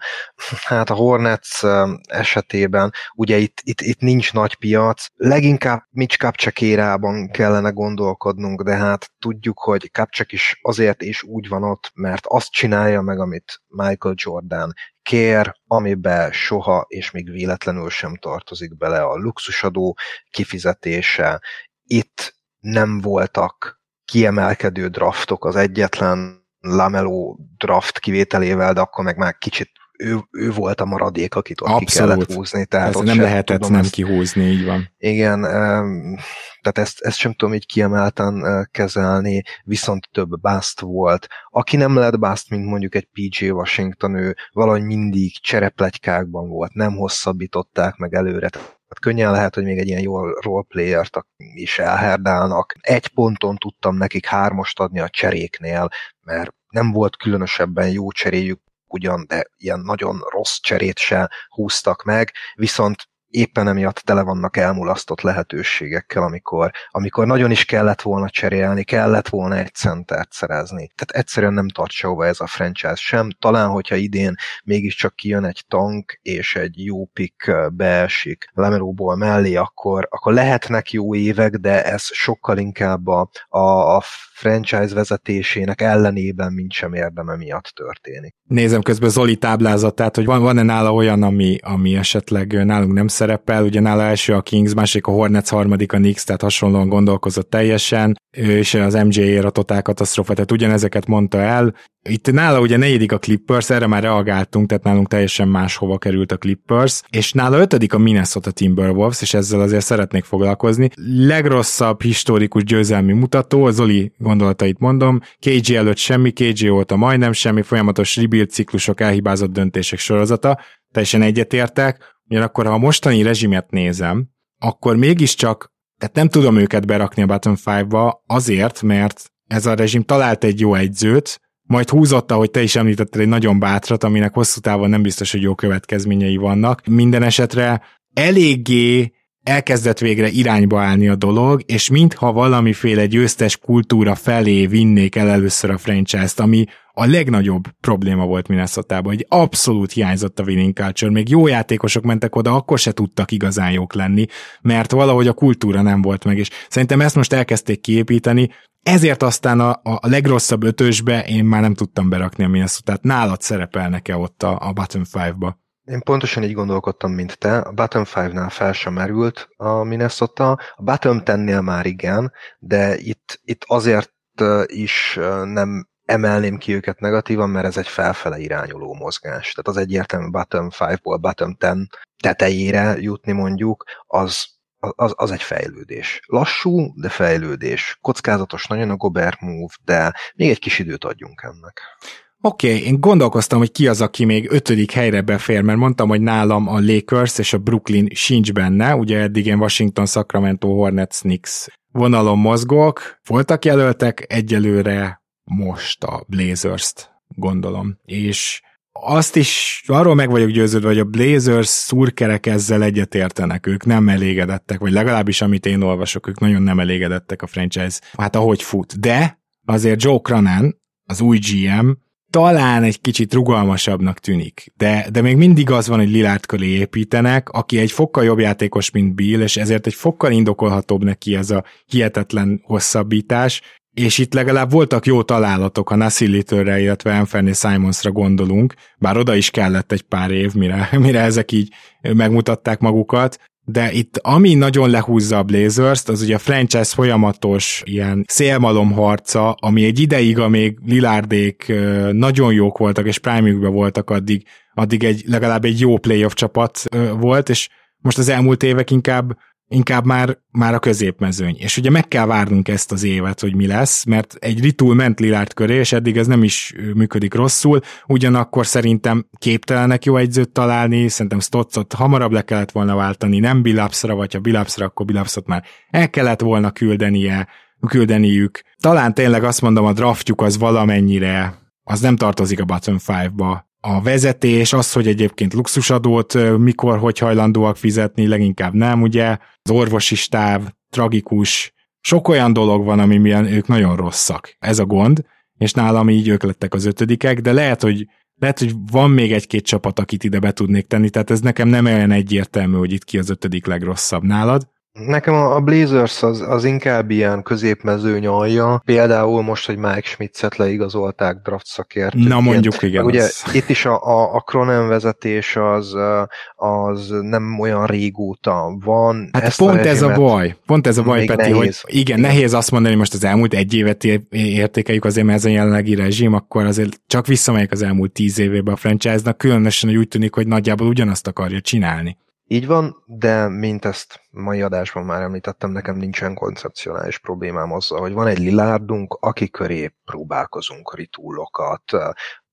Hát a Hornets esetében ugye itt, itt, itt nincs nagy piac, leginkább Mitch Kapcsek érában kellene gondolkodnunk, de hát tudjuk, hogy Kapcsek is azért is úgy van ott, mert azt csinálja meg, amit Michael Jordan kér, amiben soha és még véletlenül sem tartozik bele a luxusadó kifizetése. Itt nem voltak kiemelkedő draftok, az egyetlen Lamelo draft kivételével, de akkor meg már kicsit ő, ő volt a maradék, akit ott Abszolút. ki kellett húzni. Tehát ott nem lehetett tudom, nem ezt, kihúzni, így van. Igen, tehát ezt, ezt sem tudom így kiemelten kezelni, viszont több bust volt. Aki nem lett bust, mint mondjuk egy PJ Washington, ő valahogy mindig csereplegykákban volt, nem hosszabbították meg előre. Tehát könnyen lehet, hogy még egy ilyen jó roleplayert is elherdálnak. Egy ponton tudtam nekik hármost adni a cseréknél, mert nem volt különösebben jó cseréjük, ugyan, de ilyen nagyon rossz cserét se húztak meg, viszont éppen emiatt tele vannak elmulasztott lehetőségekkel, amikor, amikor nagyon is kellett volna cserélni, kellett volna egy centert szerezni. Tehát egyszerűen nem tart sehova ez a franchise sem. Talán, hogyha idén mégiscsak kijön egy tank, és egy jó pick beesik Lemelóból mellé, akkor, akkor lehetnek jó évek, de ez sokkal inkább a, a, a franchise vezetésének ellenében, mint sem érdeme miatt történik. Nézem közben Zoli táblázatát, hogy van, van-e nála olyan, ami, ami esetleg nálunk nem szerepel, ugye nála első a Kings, másik a Hornets, harmadik a Knicks, tehát hasonlóan gondolkozott teljesen, és az MJ-ért a totál katasztrofa, tehát ugyanezeket mondta el. Itt nála ugye negyedik a Clippers, erre már reagáltunk, tehát nálunk teljesen máshova került a Clippers, és nála ötödik a Minnesota Timberwolves, és ezzel azért szeretnék foglalkozni. Legrosszabb historikus győzelmi mutató, Zoli gondolatait mondom, KG előtt semmi, KG óta majdnem semmi, folyamatos rebuild ciklusok, elhibázott döntések sorozata, teljesen egyetértek, Ugyanakkor, ha a mostani rezsimet nézem, akkor mégiscsak, tehát nem tudom őket berakni a Bottom 5-ba azért, mert ez a rezsim talált egy jó egyzőt, majd húzott, ahogy te is említetted, egy nagyon bátrat, aminek hosszú távon nem biztos, hogy jó következményei vannak. Minden esetre eléggé elkezdett végre irányba állni a dolog, és mintha valamiféle győztes kultúra felé vinnék el először a franchise-t, ami a legnagyobb probléma volt minnesota hogy abszolút hiányzott a winning culture, még jó játékosok mentek oda, akkor se tudtak igazán jók lenni, mert valahogy a kultúra nem volt meg, és szerintem ezt most elkezdték kiépíteni, ezért aztán a, a legrosszabb ötösbe én már nem tudtam berakni a minnesota nálad szerepelnek-e ott a, a bottom five-ba? Én pontosan így gondolkodtam, mint te. A Bottom 5-nál fel sem merült a Minnesota, a Bottom 10-nél már igen, de itt, itt azért is nem emelném ki őket negatívan, mert ez egy felfele irányuló mozgás. Tehát az egyértelmű bottom 5-ból bottom 10 tetejére jutni mondjuk, az, az, az egy fejlődés. Lassú, de fejlődés. Kockázatos nagyon a Gobert move, de még egy kis időt adjunk ennek. Oké, okay, én gondolkoztam, hogy ki az, aki még ötödik helyre befér, mert mondtam, hogy nálam a Lakers és a Brooklyn sincs benne, ugye eddig én Washington, Sacramento, Hornets, Knicks vonalon mozgok. Voltak jelöltek, egyelőre most a Blazers-t gondolom. És azt is arról meg vagyok győződve, hogy a Blazers szurkerek ezzel egyetértenek, ők nem elégedettek, vagy legalábbis amit én olvasok, ők nagyon nem elégedettek a franchise, hát ahogy fut. De azért Joe Cranan, az új GM, talán egy kicsit rugalmasabbnak tűnik, de, de még mindig az van, hogy Lillard köré építenek, aki egy fokkal jobb játékos, mint Bill, és ezért egy fokkal indokolhatóbb neki ez a hihetetlen hosszabbítás, és itt legalább voltak jó találatok a Nassilitőre, illetve Anthony Simonsra gondolunk, bár oda is kellett egy pár év, mire, [LAUGHS] mire ezek így megmutatták magukat, de itt ami nagyon lehúzza a blazers az ugye a franchise folyamatos ilyen szélmalom harca, ami egy ideig, amíg Lilárdék nagyon jók voltak, és prime voltak addig, addig egy, legalább egy jó playoff csapat volt, és most az elmúlt évek inkább inkább már, már a középmezőny. És ugye meg kell várnunk ezt az évet, hogy mi lesz, mert egy ritul ment Lillard köré, és eddig ez nem is működik rosszul, ugyanakkor szerintem képtelenek jó egyzőt találni, szerintem Stotzot hamarabb le kellett volna váltani, nem Bilapsra, vagy ha Bilapsra, akkor Bilapsot már el kellett volna küldenie, küldeniük. Talán tényleg azt mondom, a draftjuk az valamennyire, az nem tartozik a bottom five-ba, a vezetés, az, hogy egyébként luxusadót mikor, hogy hajlandóak fizetni, leginkább nem, ugye, az orvosi stáv, tragikus, sok olyan dolog van, ami milyen ők nagyon rosszak. Ez a gond, és nálam így ők lettek az ötödikek, de lehet, hogy lehet, hogy van még egy-két csapat, akit ide be tudnék tenni, tehát ez nekem nem olyan egyértelmű, hogy itt ki az ötödik legrosszabb. Nálad. Nekem a Blazers az, az inkább ilyen középmező nyalja. Például most, hogy Mike Schmidt-et leigazolták draft szakértőként. Na mondjuk, igen. Ugye az... itt is a, a, a Cronen vezetés az, az nem olyan régóta van. Hát Ezt pont ez a baj. Pont ez a baj, Peti, nehéz. hogy igen, igen, nehéz azt mondani, hogy most az elmúlt egy évet értékeljük azért, mert ez a jelenlegi rezsim, akkor azért csak visszamegyek az elmúlt tíz évébe a franchise-nak, különösen, hogy úgy tűnik, hogy nagyjából ugyanazt akarja csinálni. Így van, de mint ezt mai adásban már említettem, nekem nincsen koncepcionális problémám azzal, hogy van egy lilárdunk, aki köré próbálkozunk ritúlokat.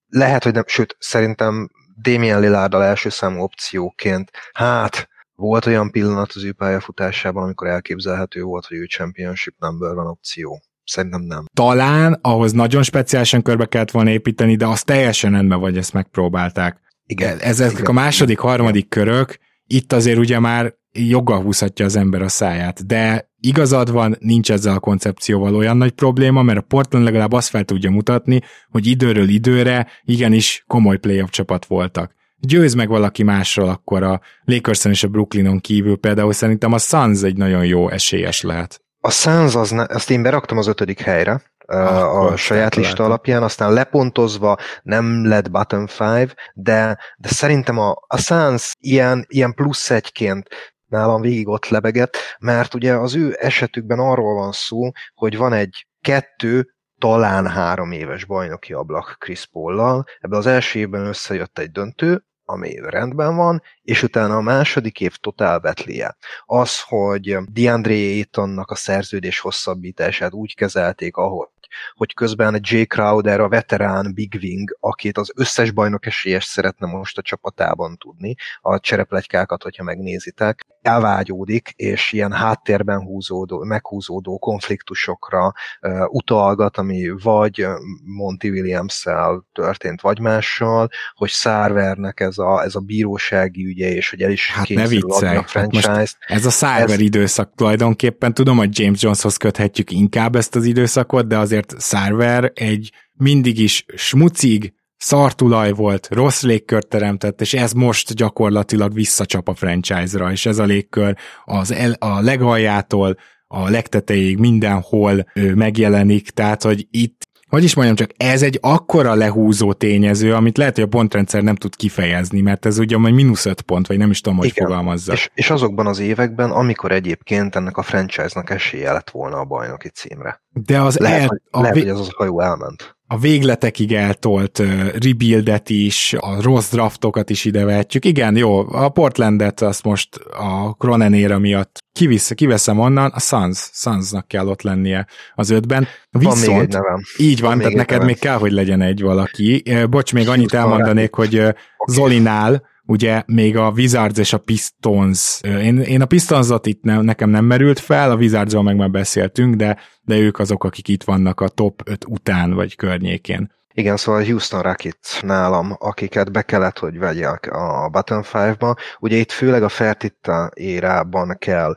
Lehet, hogy nem, sőt, szerintem Damien Lillárdal első számú opcióként, hát volt olyan pillanat az ő pályafutásában, amikor elképzelhető volt, hogy ő championship number van opció. Szerintem nem. Talán ahhoz nagyon speciálisan körbe kellett volna építeni, de az teljesen rendben vagy, ezt megpróbálták. Igen. Ezek igen, a második, igen, harmadik körök, itt azért ugye már joggal húzhatja az ember a száját, de igazad van, nincs ezzel a koncepcióval olyan nagy probléma, mert a Portland legalább azt fel tudja mutatni, hogy időről időre igenis komoly playoff csapat voltak. Győz meg valaki másról, akkor a Lakerson és a Brooklynon kívül például szerintem a Suns egy nagyon jó esélyes lehet. A Suns, az ne, ezt én beraktam az ötödik helyre, a saját lista látom. alapján, aztán lepontozva nem lett bottom five, de, de szerintem a, a Suns ilyen, ilyen plusz egyként nálam végig ott lebegett, mert ugye az ő esetükben arról van szó, hogy van egy kettő, talán három éves bajnoki ablak Chris Paul-lal. Ebben az első évben összejött egy döntő, ami rendben van, és utána a második év totál betlie. Az, hogy DeAndre Aytonnak a szerződés hosszabbítását úgy kezelték, ahogy hogy közben Jay Crowder, a veterán Big Wing, akit az összes bajnok esélyes szeretne most a csapatában tudni, a csereplegykákat, hogyha megnézitek, elvágyódik, és ilyen háttérben húzódó, meghúzódó konfliktusokra uh, utalgat, ami vagy Monty Williams-szel történt, vagy mással, hogy Szárvernek ez a, ez a bírósági ügye, és hogy el is hát ne viccelj. a franchise-t. Hát ez a Szárver ez... időszak tulajdonképpen, tudom, hogy James Joneshoz köthetjük inkább ezt az időszakot, de azért Szárver egy mindig is smucig, szartulaj volt, rossz légkört teremtett, és ez most gyakorlatilag visszacsap a franchise-ra, és ez a légkör az el, a legaljától a legtetejéig mindenhol ő, megjelenik, tehát hogy itt hogy is mondjam, csak ez egy akkora lehúzó tényező, amit lehet, hogy a pontrendszer nem tud kifejezni, mert ez ugye majd mínusz öt pont, vagy nem is tudom, hogy Igen. fogalmazza. És, és azokban az években, amikor egyébként ennek a franchise-nak esélye lett volna a bajnoki címre. De az lehet, el, hogy, a lehet, hogy az az hajó elment a végletekig eltolt rebuildet is, a rossz draftokat is idevetjük. Igen, jó, a Portlandet azt most a Cronenéra miatt kivisz, kiveszem onnan, a Suns, Sunsnak kell ott lennie az ötben. Viszont, van még egy nevem. Így van, van tehát neked nevem. még kell, hogy legyen egy valaki. Bocs, még annyit elmondanék, hogy Zolinál ugye még a Wizards és a Pistons, én, én a Pistonsot itt ne, nekem nem merült fel, a wizards meg már beszéltünk, de, de ők azok, akik itt vannak a top 5 után vagy környékén. Igen, szóval Houston Rockets nálam, akiket be kellett, hogy vegyek a Button 5-ba. Ugye itt főleg a Fertitta érában kell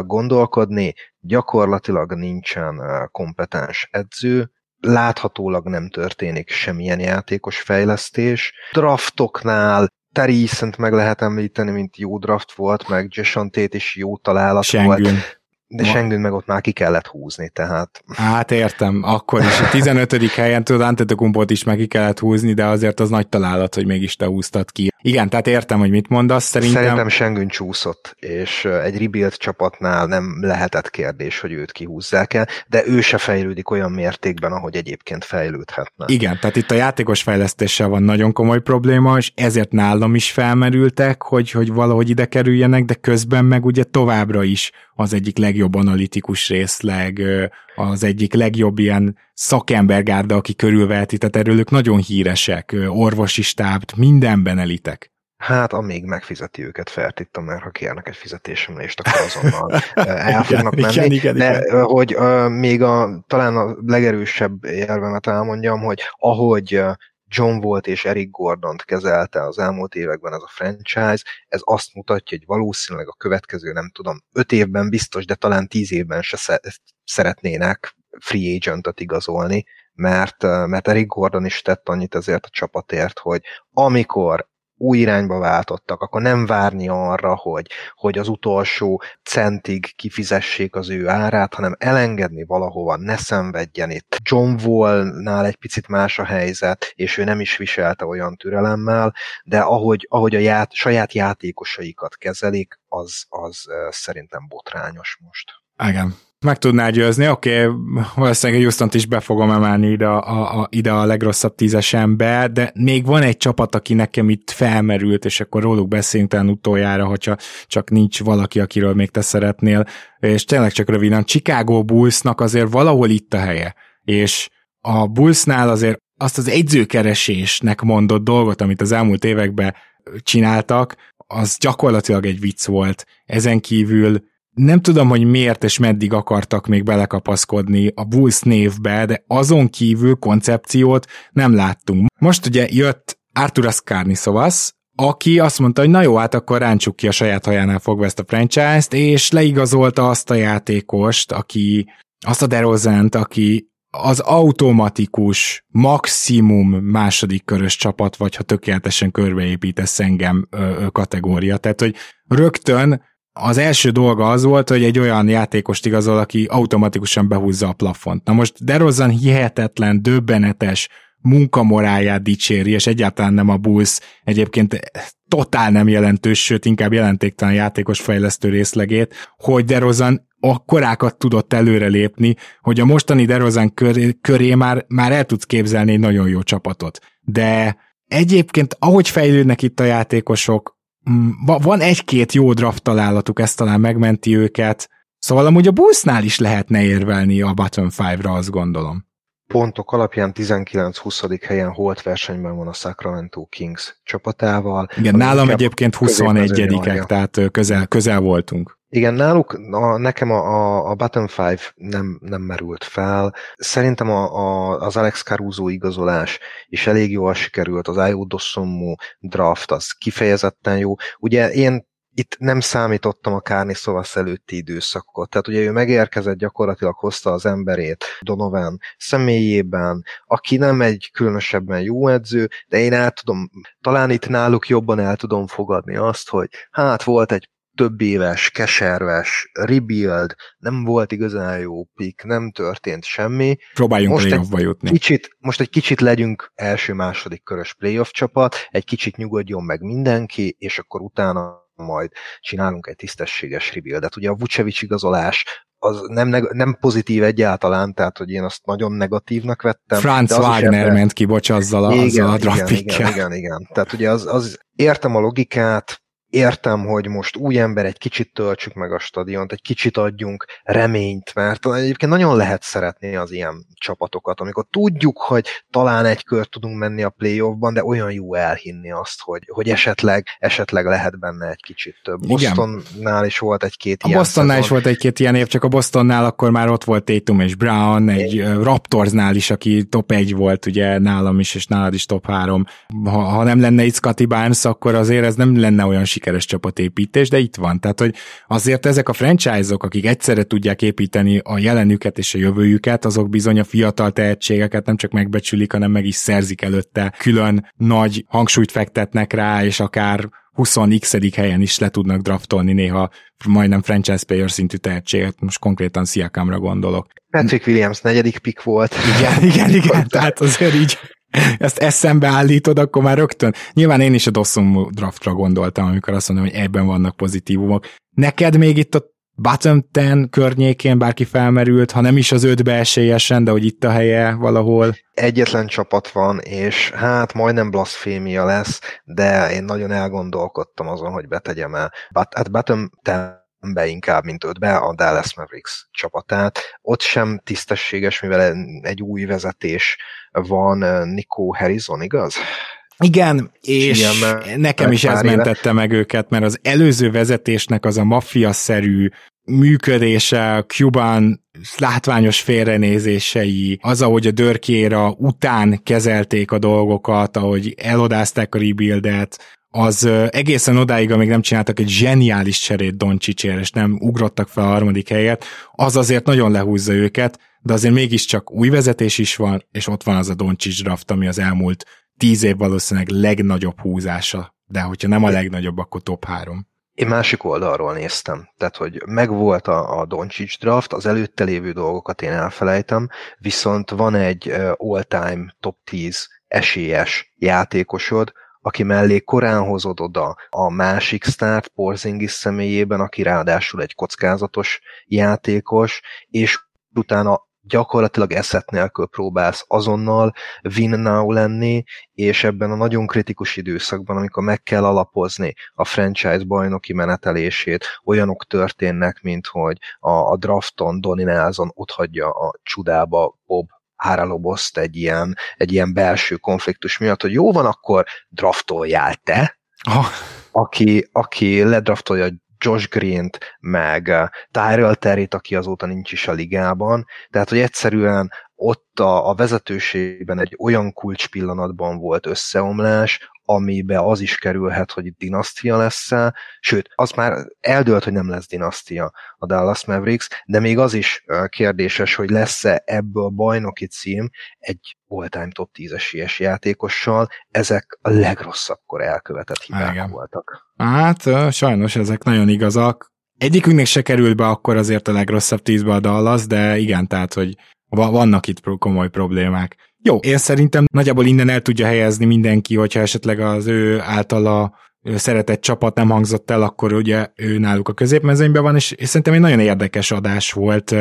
gondolkodni, gyakorlatilag nincsen kompetens edző, láthatólag nem történik semmilyen játékos fejlesztés. Draftoknál Terry Eason meg lehet említeni, mint jó draft volt, meg Jason Tate is jó találat Sengun. volt. De Sengdün meg ott már ki kellett húzni, tehát... Hát értem, akkor is a 15. helyen tudod, Antetokumpot is meg ki kellett húzni, de azért az nagy találat, hogy mégis te húztad ki. Igen, tehát értem, hogy mit mondasz, szerintem... Szerintem Sengün csúszott, és egy rebuild csapatnál nem lehetett kérdés, hogy őt kihúzzák el, de ő se fejlődik olyan mértékben, ahogy egyébként fejlődhetne. Igen, tehát itt a játékos fejlesztéssel van nagyon komoly probléma, és ezért nálam is felmerültek, hogy, hogy valahogy ide kerüljenek, de közben meg ugye továbbra is az egyik legjobb analitikus részleg, az egyik legjobb ilyen szakembergárda, aki körülveheti, tehát erről ők nagyon híresek, orvosi stábt, mindenben elitek. Hát, amíg megfizeti őket Fertitta, mert ha kérnek egy fizetésemlést, akkor azonnal [LAUGHS] el fognak menni. Igen, igen, De igen. hogy uh, még a, talán a legerősebb érvemet elmondjam, hogy ahogy John volt és Eric Gordont kezelte az elmúlt években ez a franchise, ez azt mutatja, hogy valószínűleg a következő, nem tudom, öt évben biztos, de talán tíz évben se szeretnének free agentet igazolni, mert, mert Eric Gordon is tett annyit ezért a csapatért, hogy amikor új irányba váltottak, akkor nem várni arra, hogy, hogy az utolsó centig kifizessék az ő árát, hanem elengedni valahova, ne szenvedjen itt. John Wall-nál egy picit más a helyzet, és ő nem is viselte olyan türelemmel, de ahogy, ahogy a ját, saját játékosaikat kezelik, az, az szerintem botrányos most. Igen, meg tudná győzni, oké, okay, valószínűleg houston is be fogom emelni ide a, a, ide a legrosszabb tízesembe, de még van egy csapat, aki nekem itt felmerült, és akkor róluk beszélünk talán utoljára, hogyha csak nincs valaki, akiről még te szeretnél, és tényleg csak röviden, Chicago Bullsnak azért valahol itt a helye, és a Bullsnál azért azt az egyzőkeresésnek mondott dolgot, amit az elmúlt években csináltak, az gyakorlatilag egy vicc volt. Ezen kívül nem tudom, hogy miért és meddig akartak még belekapaszkodni a Bulls névbe, de azon kívül koncepciót nem láttunk. Most ugye jött Arthur Ascarni-Szovas, aki azt mondta, hogy na jó, hát akkor ráncsuk ki a saját hajánál fogva ezt a franchise-t, és leigazolta azt a játékost, aki, azt a DeRozant, aki az automatikus maximum második körös csapat, vagy ha tökéletesen körbeépítesz engem ö, ö, kategória. Tehát, hogy rögtön az első dolga az volt, hogy egy olyan játékost igazol, aki automatikusan behúzza a plafont. Na most DeRozan hihetetlen, döbbenetes munkamoráját dicséri, és egyáltalán nem a Bulls egyébként totál nem jelentős, sőt inkább jelentéktelen játékos fejlesztő részlegét, hogy DeRozan a korákat tudott előrelépni, hogy a mostani DeRozan köré, köré már, már el tudsz képzelni egy nagyon jó csapatot. De egyébként, ahogy fejlődnek itt a játékosok, van egy-két jó draft találatuk, ez talán megmenti őket, szóval amúgy a Bullsnál is lehetne érvelni a bottom 5-ra, azt gondolom. Pontok alapján 19-20. helyen holt versenyben van a Sacramento Kings csapatával. Igen, nálam egyébként 21 tehát közel, közel voltunk. Igen, náluk a, nekem a, a, a Button 5 nem, nem merült fel. Szerintem a, a, az Alex Caruso igazolás is elég jól sikerült, az Ayo Dossommu draft az kifejezetten jó. Ugye én itt nem számítottam a Kárni Szovasz előtti időszakot. Tehát ugye ő megérkezett, gyakorlatilag hozta az emberét Donovan személyében, aki nem egy különösebben jó edző, de én el tudom, talán itt náluk jobban el tudom fogadni azt, hogy hát volt egy több éves, keserves, rebuild, nem volt igazán jó pick, nem történt semmi. Próbáljunk most playoffba jutni. Kicsit, most egy kicsit legyünk első-második körös playoff csapat, egy kicsit nyugodjon meg mindenki, és akkor utána majd csinálunk egy tisztességes rebuildet. Ugye a Vucevic igazolás az nem, nem pozitív egyáltalán, tehát hogy én azt nagyon negatívnak vettem. Franz Wagner ment ki, bocs, azzal a, igen, azzal a igen, igen, igen, igen. Tehát ugye az, az értem a logikát, értem, hogy most új ember, egy kicsit töltsük meg a stadiont, egy kicsit adjunk reményt, mert egyébként nagyon lehet szeretni az ilyen csapatokat, amikor tudjuk, hogy talán egy kört tudunk menni a playoffban, de olyan jó elhinni azt, hogy, hogy esetleg, esetleg lehet benne egy kicsit több. Bostonnál is volt egy-két ilyen A Bostonnál szezon. is volt egy-két ilyen év, csak a Bostonnál akkor már ott volt Tatum és Brown, egy Én... Raptorsnál is, aki top 1 volt, ugye nálam is, és nálad is top 3. Ha, ha nem lenne itt Scotty Barnes, akkor azért ez nem lenne olyan sikeres csapatépítés, de itt van. Tehát, hogy azért ezek a franchise-ok, akik egyszerre tudják építeni a jelenüket és a jövőjüket, azok bizony a fiatal tehetségeket nem csak megbecsülik, hanem meg is szerzik előtte, külön nagy hangsúlyt fektetnek rá, és akár 20x helyen is le tudnak draftolni néha majdnem franchise player szintű tehetséget, most konkrétan Siakamra gondolok. Patrick Williams negyedik pick volt. Igen, igen, igen, tehát azért így ezt eszembe állítod, akkor már rögtön. Nyilván én is a Dawson draftra gondoltam, amikor azt mondom, hogy ebben vannak pozitívumok. Neked még itt a bottom 10 környékén bárki felmerült, ha nem is az ötbe esélyesen, de hogy itt a helye valahol. Egyetlen csapat van, és hát majdnem blasfémia lesz, de én nagyon elgondolkodtam azon, hogy betegyem el. But, hát bottom 10 be inkább, mint ötbe a Dallas Mavericks csapatát. Ott sem tisztességes, mivel egy új vezetés van, Nico Harrison, igaz? Igen, és Igen, nekem is ez mentette meg őket, mert az előző vezetésnek az a maffia-szerű működése, a Cuban látványos félrenézései, az, ahogy a dörkéra után kezelték a dolgokat, ahogy elodázták a rebuildet, az egészen odáig, amíg nem csináltak egy zseniális cserét Doncsicsért, és nem ugrottak fel a harmadik helyet, az azért nagyon lehúzza őket, de azért mégiscsak új vezetés is van, és ott van az a Doncsics draft, ami az elmúlt tíz év valószínűleg legnagyobb húzása, de hogyha nem a legnagyobb, akkor top három. Én másik oldalról néztem, tehát hogy megvolt a, a Doncic draft, az előtte lévő dolgokat én elfelejtem, viszont van egy all-time top 10 esélyes játékosod, aki mellé korán hozod oda a másik sztárt Porzingis személyében, aki ráadásul egy kockázatos játékos, és utána gyakorlatilag eszet nélkül próbálsz azonnal win now lenni, és ebben a nagyon kritikus időszakban, amikor meg kell alapozni a franchise bajnoki menetelését, olyanok történnek, mint hogy a, a drafton Donny Nelson otthagyja a csudába Bob Háraloboszt egy ilyen, egy ilyen belső konfliktus miatt, hogy jó van, akkor draftoljál te, oh. aki, aki ledraftolja Josh Green-t, meg uh, Tyrell Terry-t, aki azóta nincs is a ligában, tehát hogy egyszerűen ott a, a vezetőségben egy olyan kulcs pillanatban volt összeomlás, amibe az is kerülhet, hogy dinasztia lesz -e. sőt, az már eldőlt, hogy nem lesz dinasztia a Dallas Mavericks, de még az is kérdéses, hogy lesz-e ebből bajnoki cím egy all-time top 10-es játékossal, ezek a legrosszabbkor elkövetett hibák Igen. voltak. Hát sajnos ezek nagyon igazak. Egyikünknek se került be akkor azért a legrosszabb tízbe a Dallas, de igen, tehát, hogy vannak itt komoly problémák. Jó, én szerintem nagyjából innen el tudja helyezni mindenki, hogyha esetleg az ő általa szeretett csapat nem hangzott el, akkor ugye ő náluk a középmezőnyben van, és, és szerintem egy nagyon érdekes adás volt.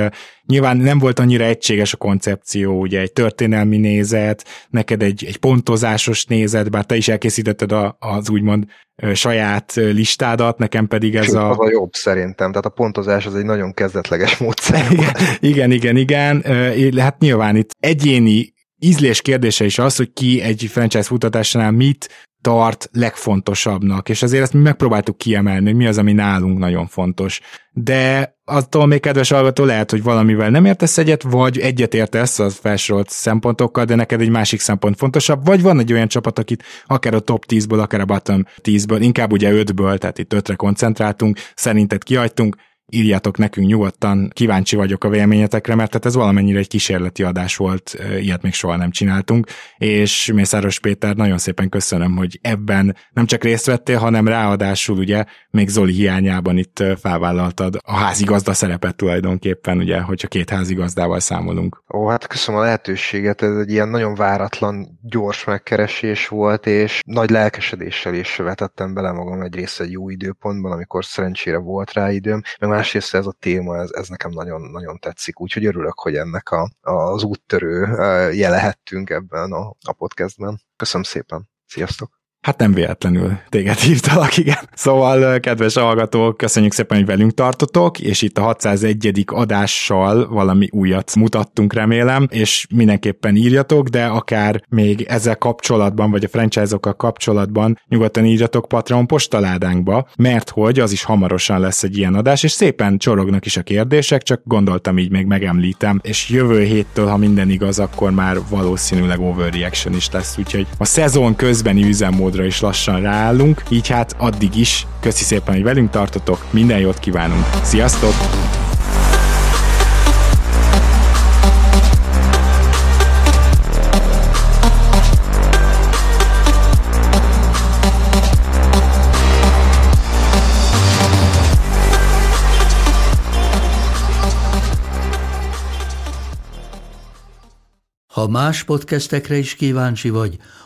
Nyilván nem volt annyira egységes a koncepció, ugye egy történelmi nézet, neked egy, egy pontozásos nézet, bár te is elkészítetted a, az úgymond saját listádat, nekem pedig ez Sőt, a... az a jobb szerintem, tehát a pontozás az egy nagyon kezdetleges módszer. igen, [LAUGHS] igen, igen, hát nyilván itt egyéni ízlés kérdése is az, hogy ki egy franchise futatásnál mit tart legfontosabbnak, és azért ezt mi megpróbáltuk kiemelni, hogy mi az, ami nálunk nagyon fontos. De attól még kedves hallgató lehet, hogy valamivel nem értesz egyet, vagy egyet értesz az felsorolt szempontokkal, de neked egy másik szempont fontosabb, vagy van egy olyan csapat, akit akár a top 10-ből, akár a bottom 10-ből, inkább ugye 5-ből, tehát itt 5-re koncentráltunk, szerinted kihagytunk, írjátok nekünk nyugodtan, kíváncsi vagyok a véleményetekre, mert hát ez valamennyire egy kísérleti adás volt, ilyet még soha nem csináltunk, és Mészáros Péter, nagyon szépen köszönöm, hogy ebben nem csak részt vettél, hanem ráadásul ugye még Zoli hiányában itt felvállaltad a házigazda szerepet tulajdonképpen, ugye, hogyha két házigazdával számolunk. Ó, hát köszönöm a lehetőséget, ez egy ilyen nagyon váratlan, gyors megkeresés volt, és nagy lelkesedéssel is vetettem bele magam egyrészt egy jó időpontban, amikor szerencsére volt rá időm, meg másrészt ez a téma, ez, ez nekem nagyon, nagyon tetszik, úgyhogy örülök, hogy ennek a, az úttörő jelehettünk ebben a, a podcastben. Köszönöm szépen, sziasztok! Hát nem véletlenül téged [LAUGHS] hívtalak, igen. Szóval, kedves hallgatók, köszönjük szépen, hogy velünk tartotok, és itt a 601. adással valami újat mutattunk, remélem, és mindenképpen írjatok, de akár még ezzel kapcsolatban, vagy a franchise-okkal kapcsolatban nyugodtan írjatok Patreon postaládánkba, mert hogy az is hamarosan lesz egy ilyen adás, és szépen csorognak is a kérdések, csak gondoltam így még megemlítem, és jövő héttől, ha minden igaz, akkor már valószínűleg overreaction is lesz, úgyhogy a szezon közbeni üzemmód módra is lassan ráállunk, így hát addig is köszi szépen, hogy velünk tartotok, minden jót kívánunk. Sziasztok! Ha más podcastekre is kíváncsi vagy,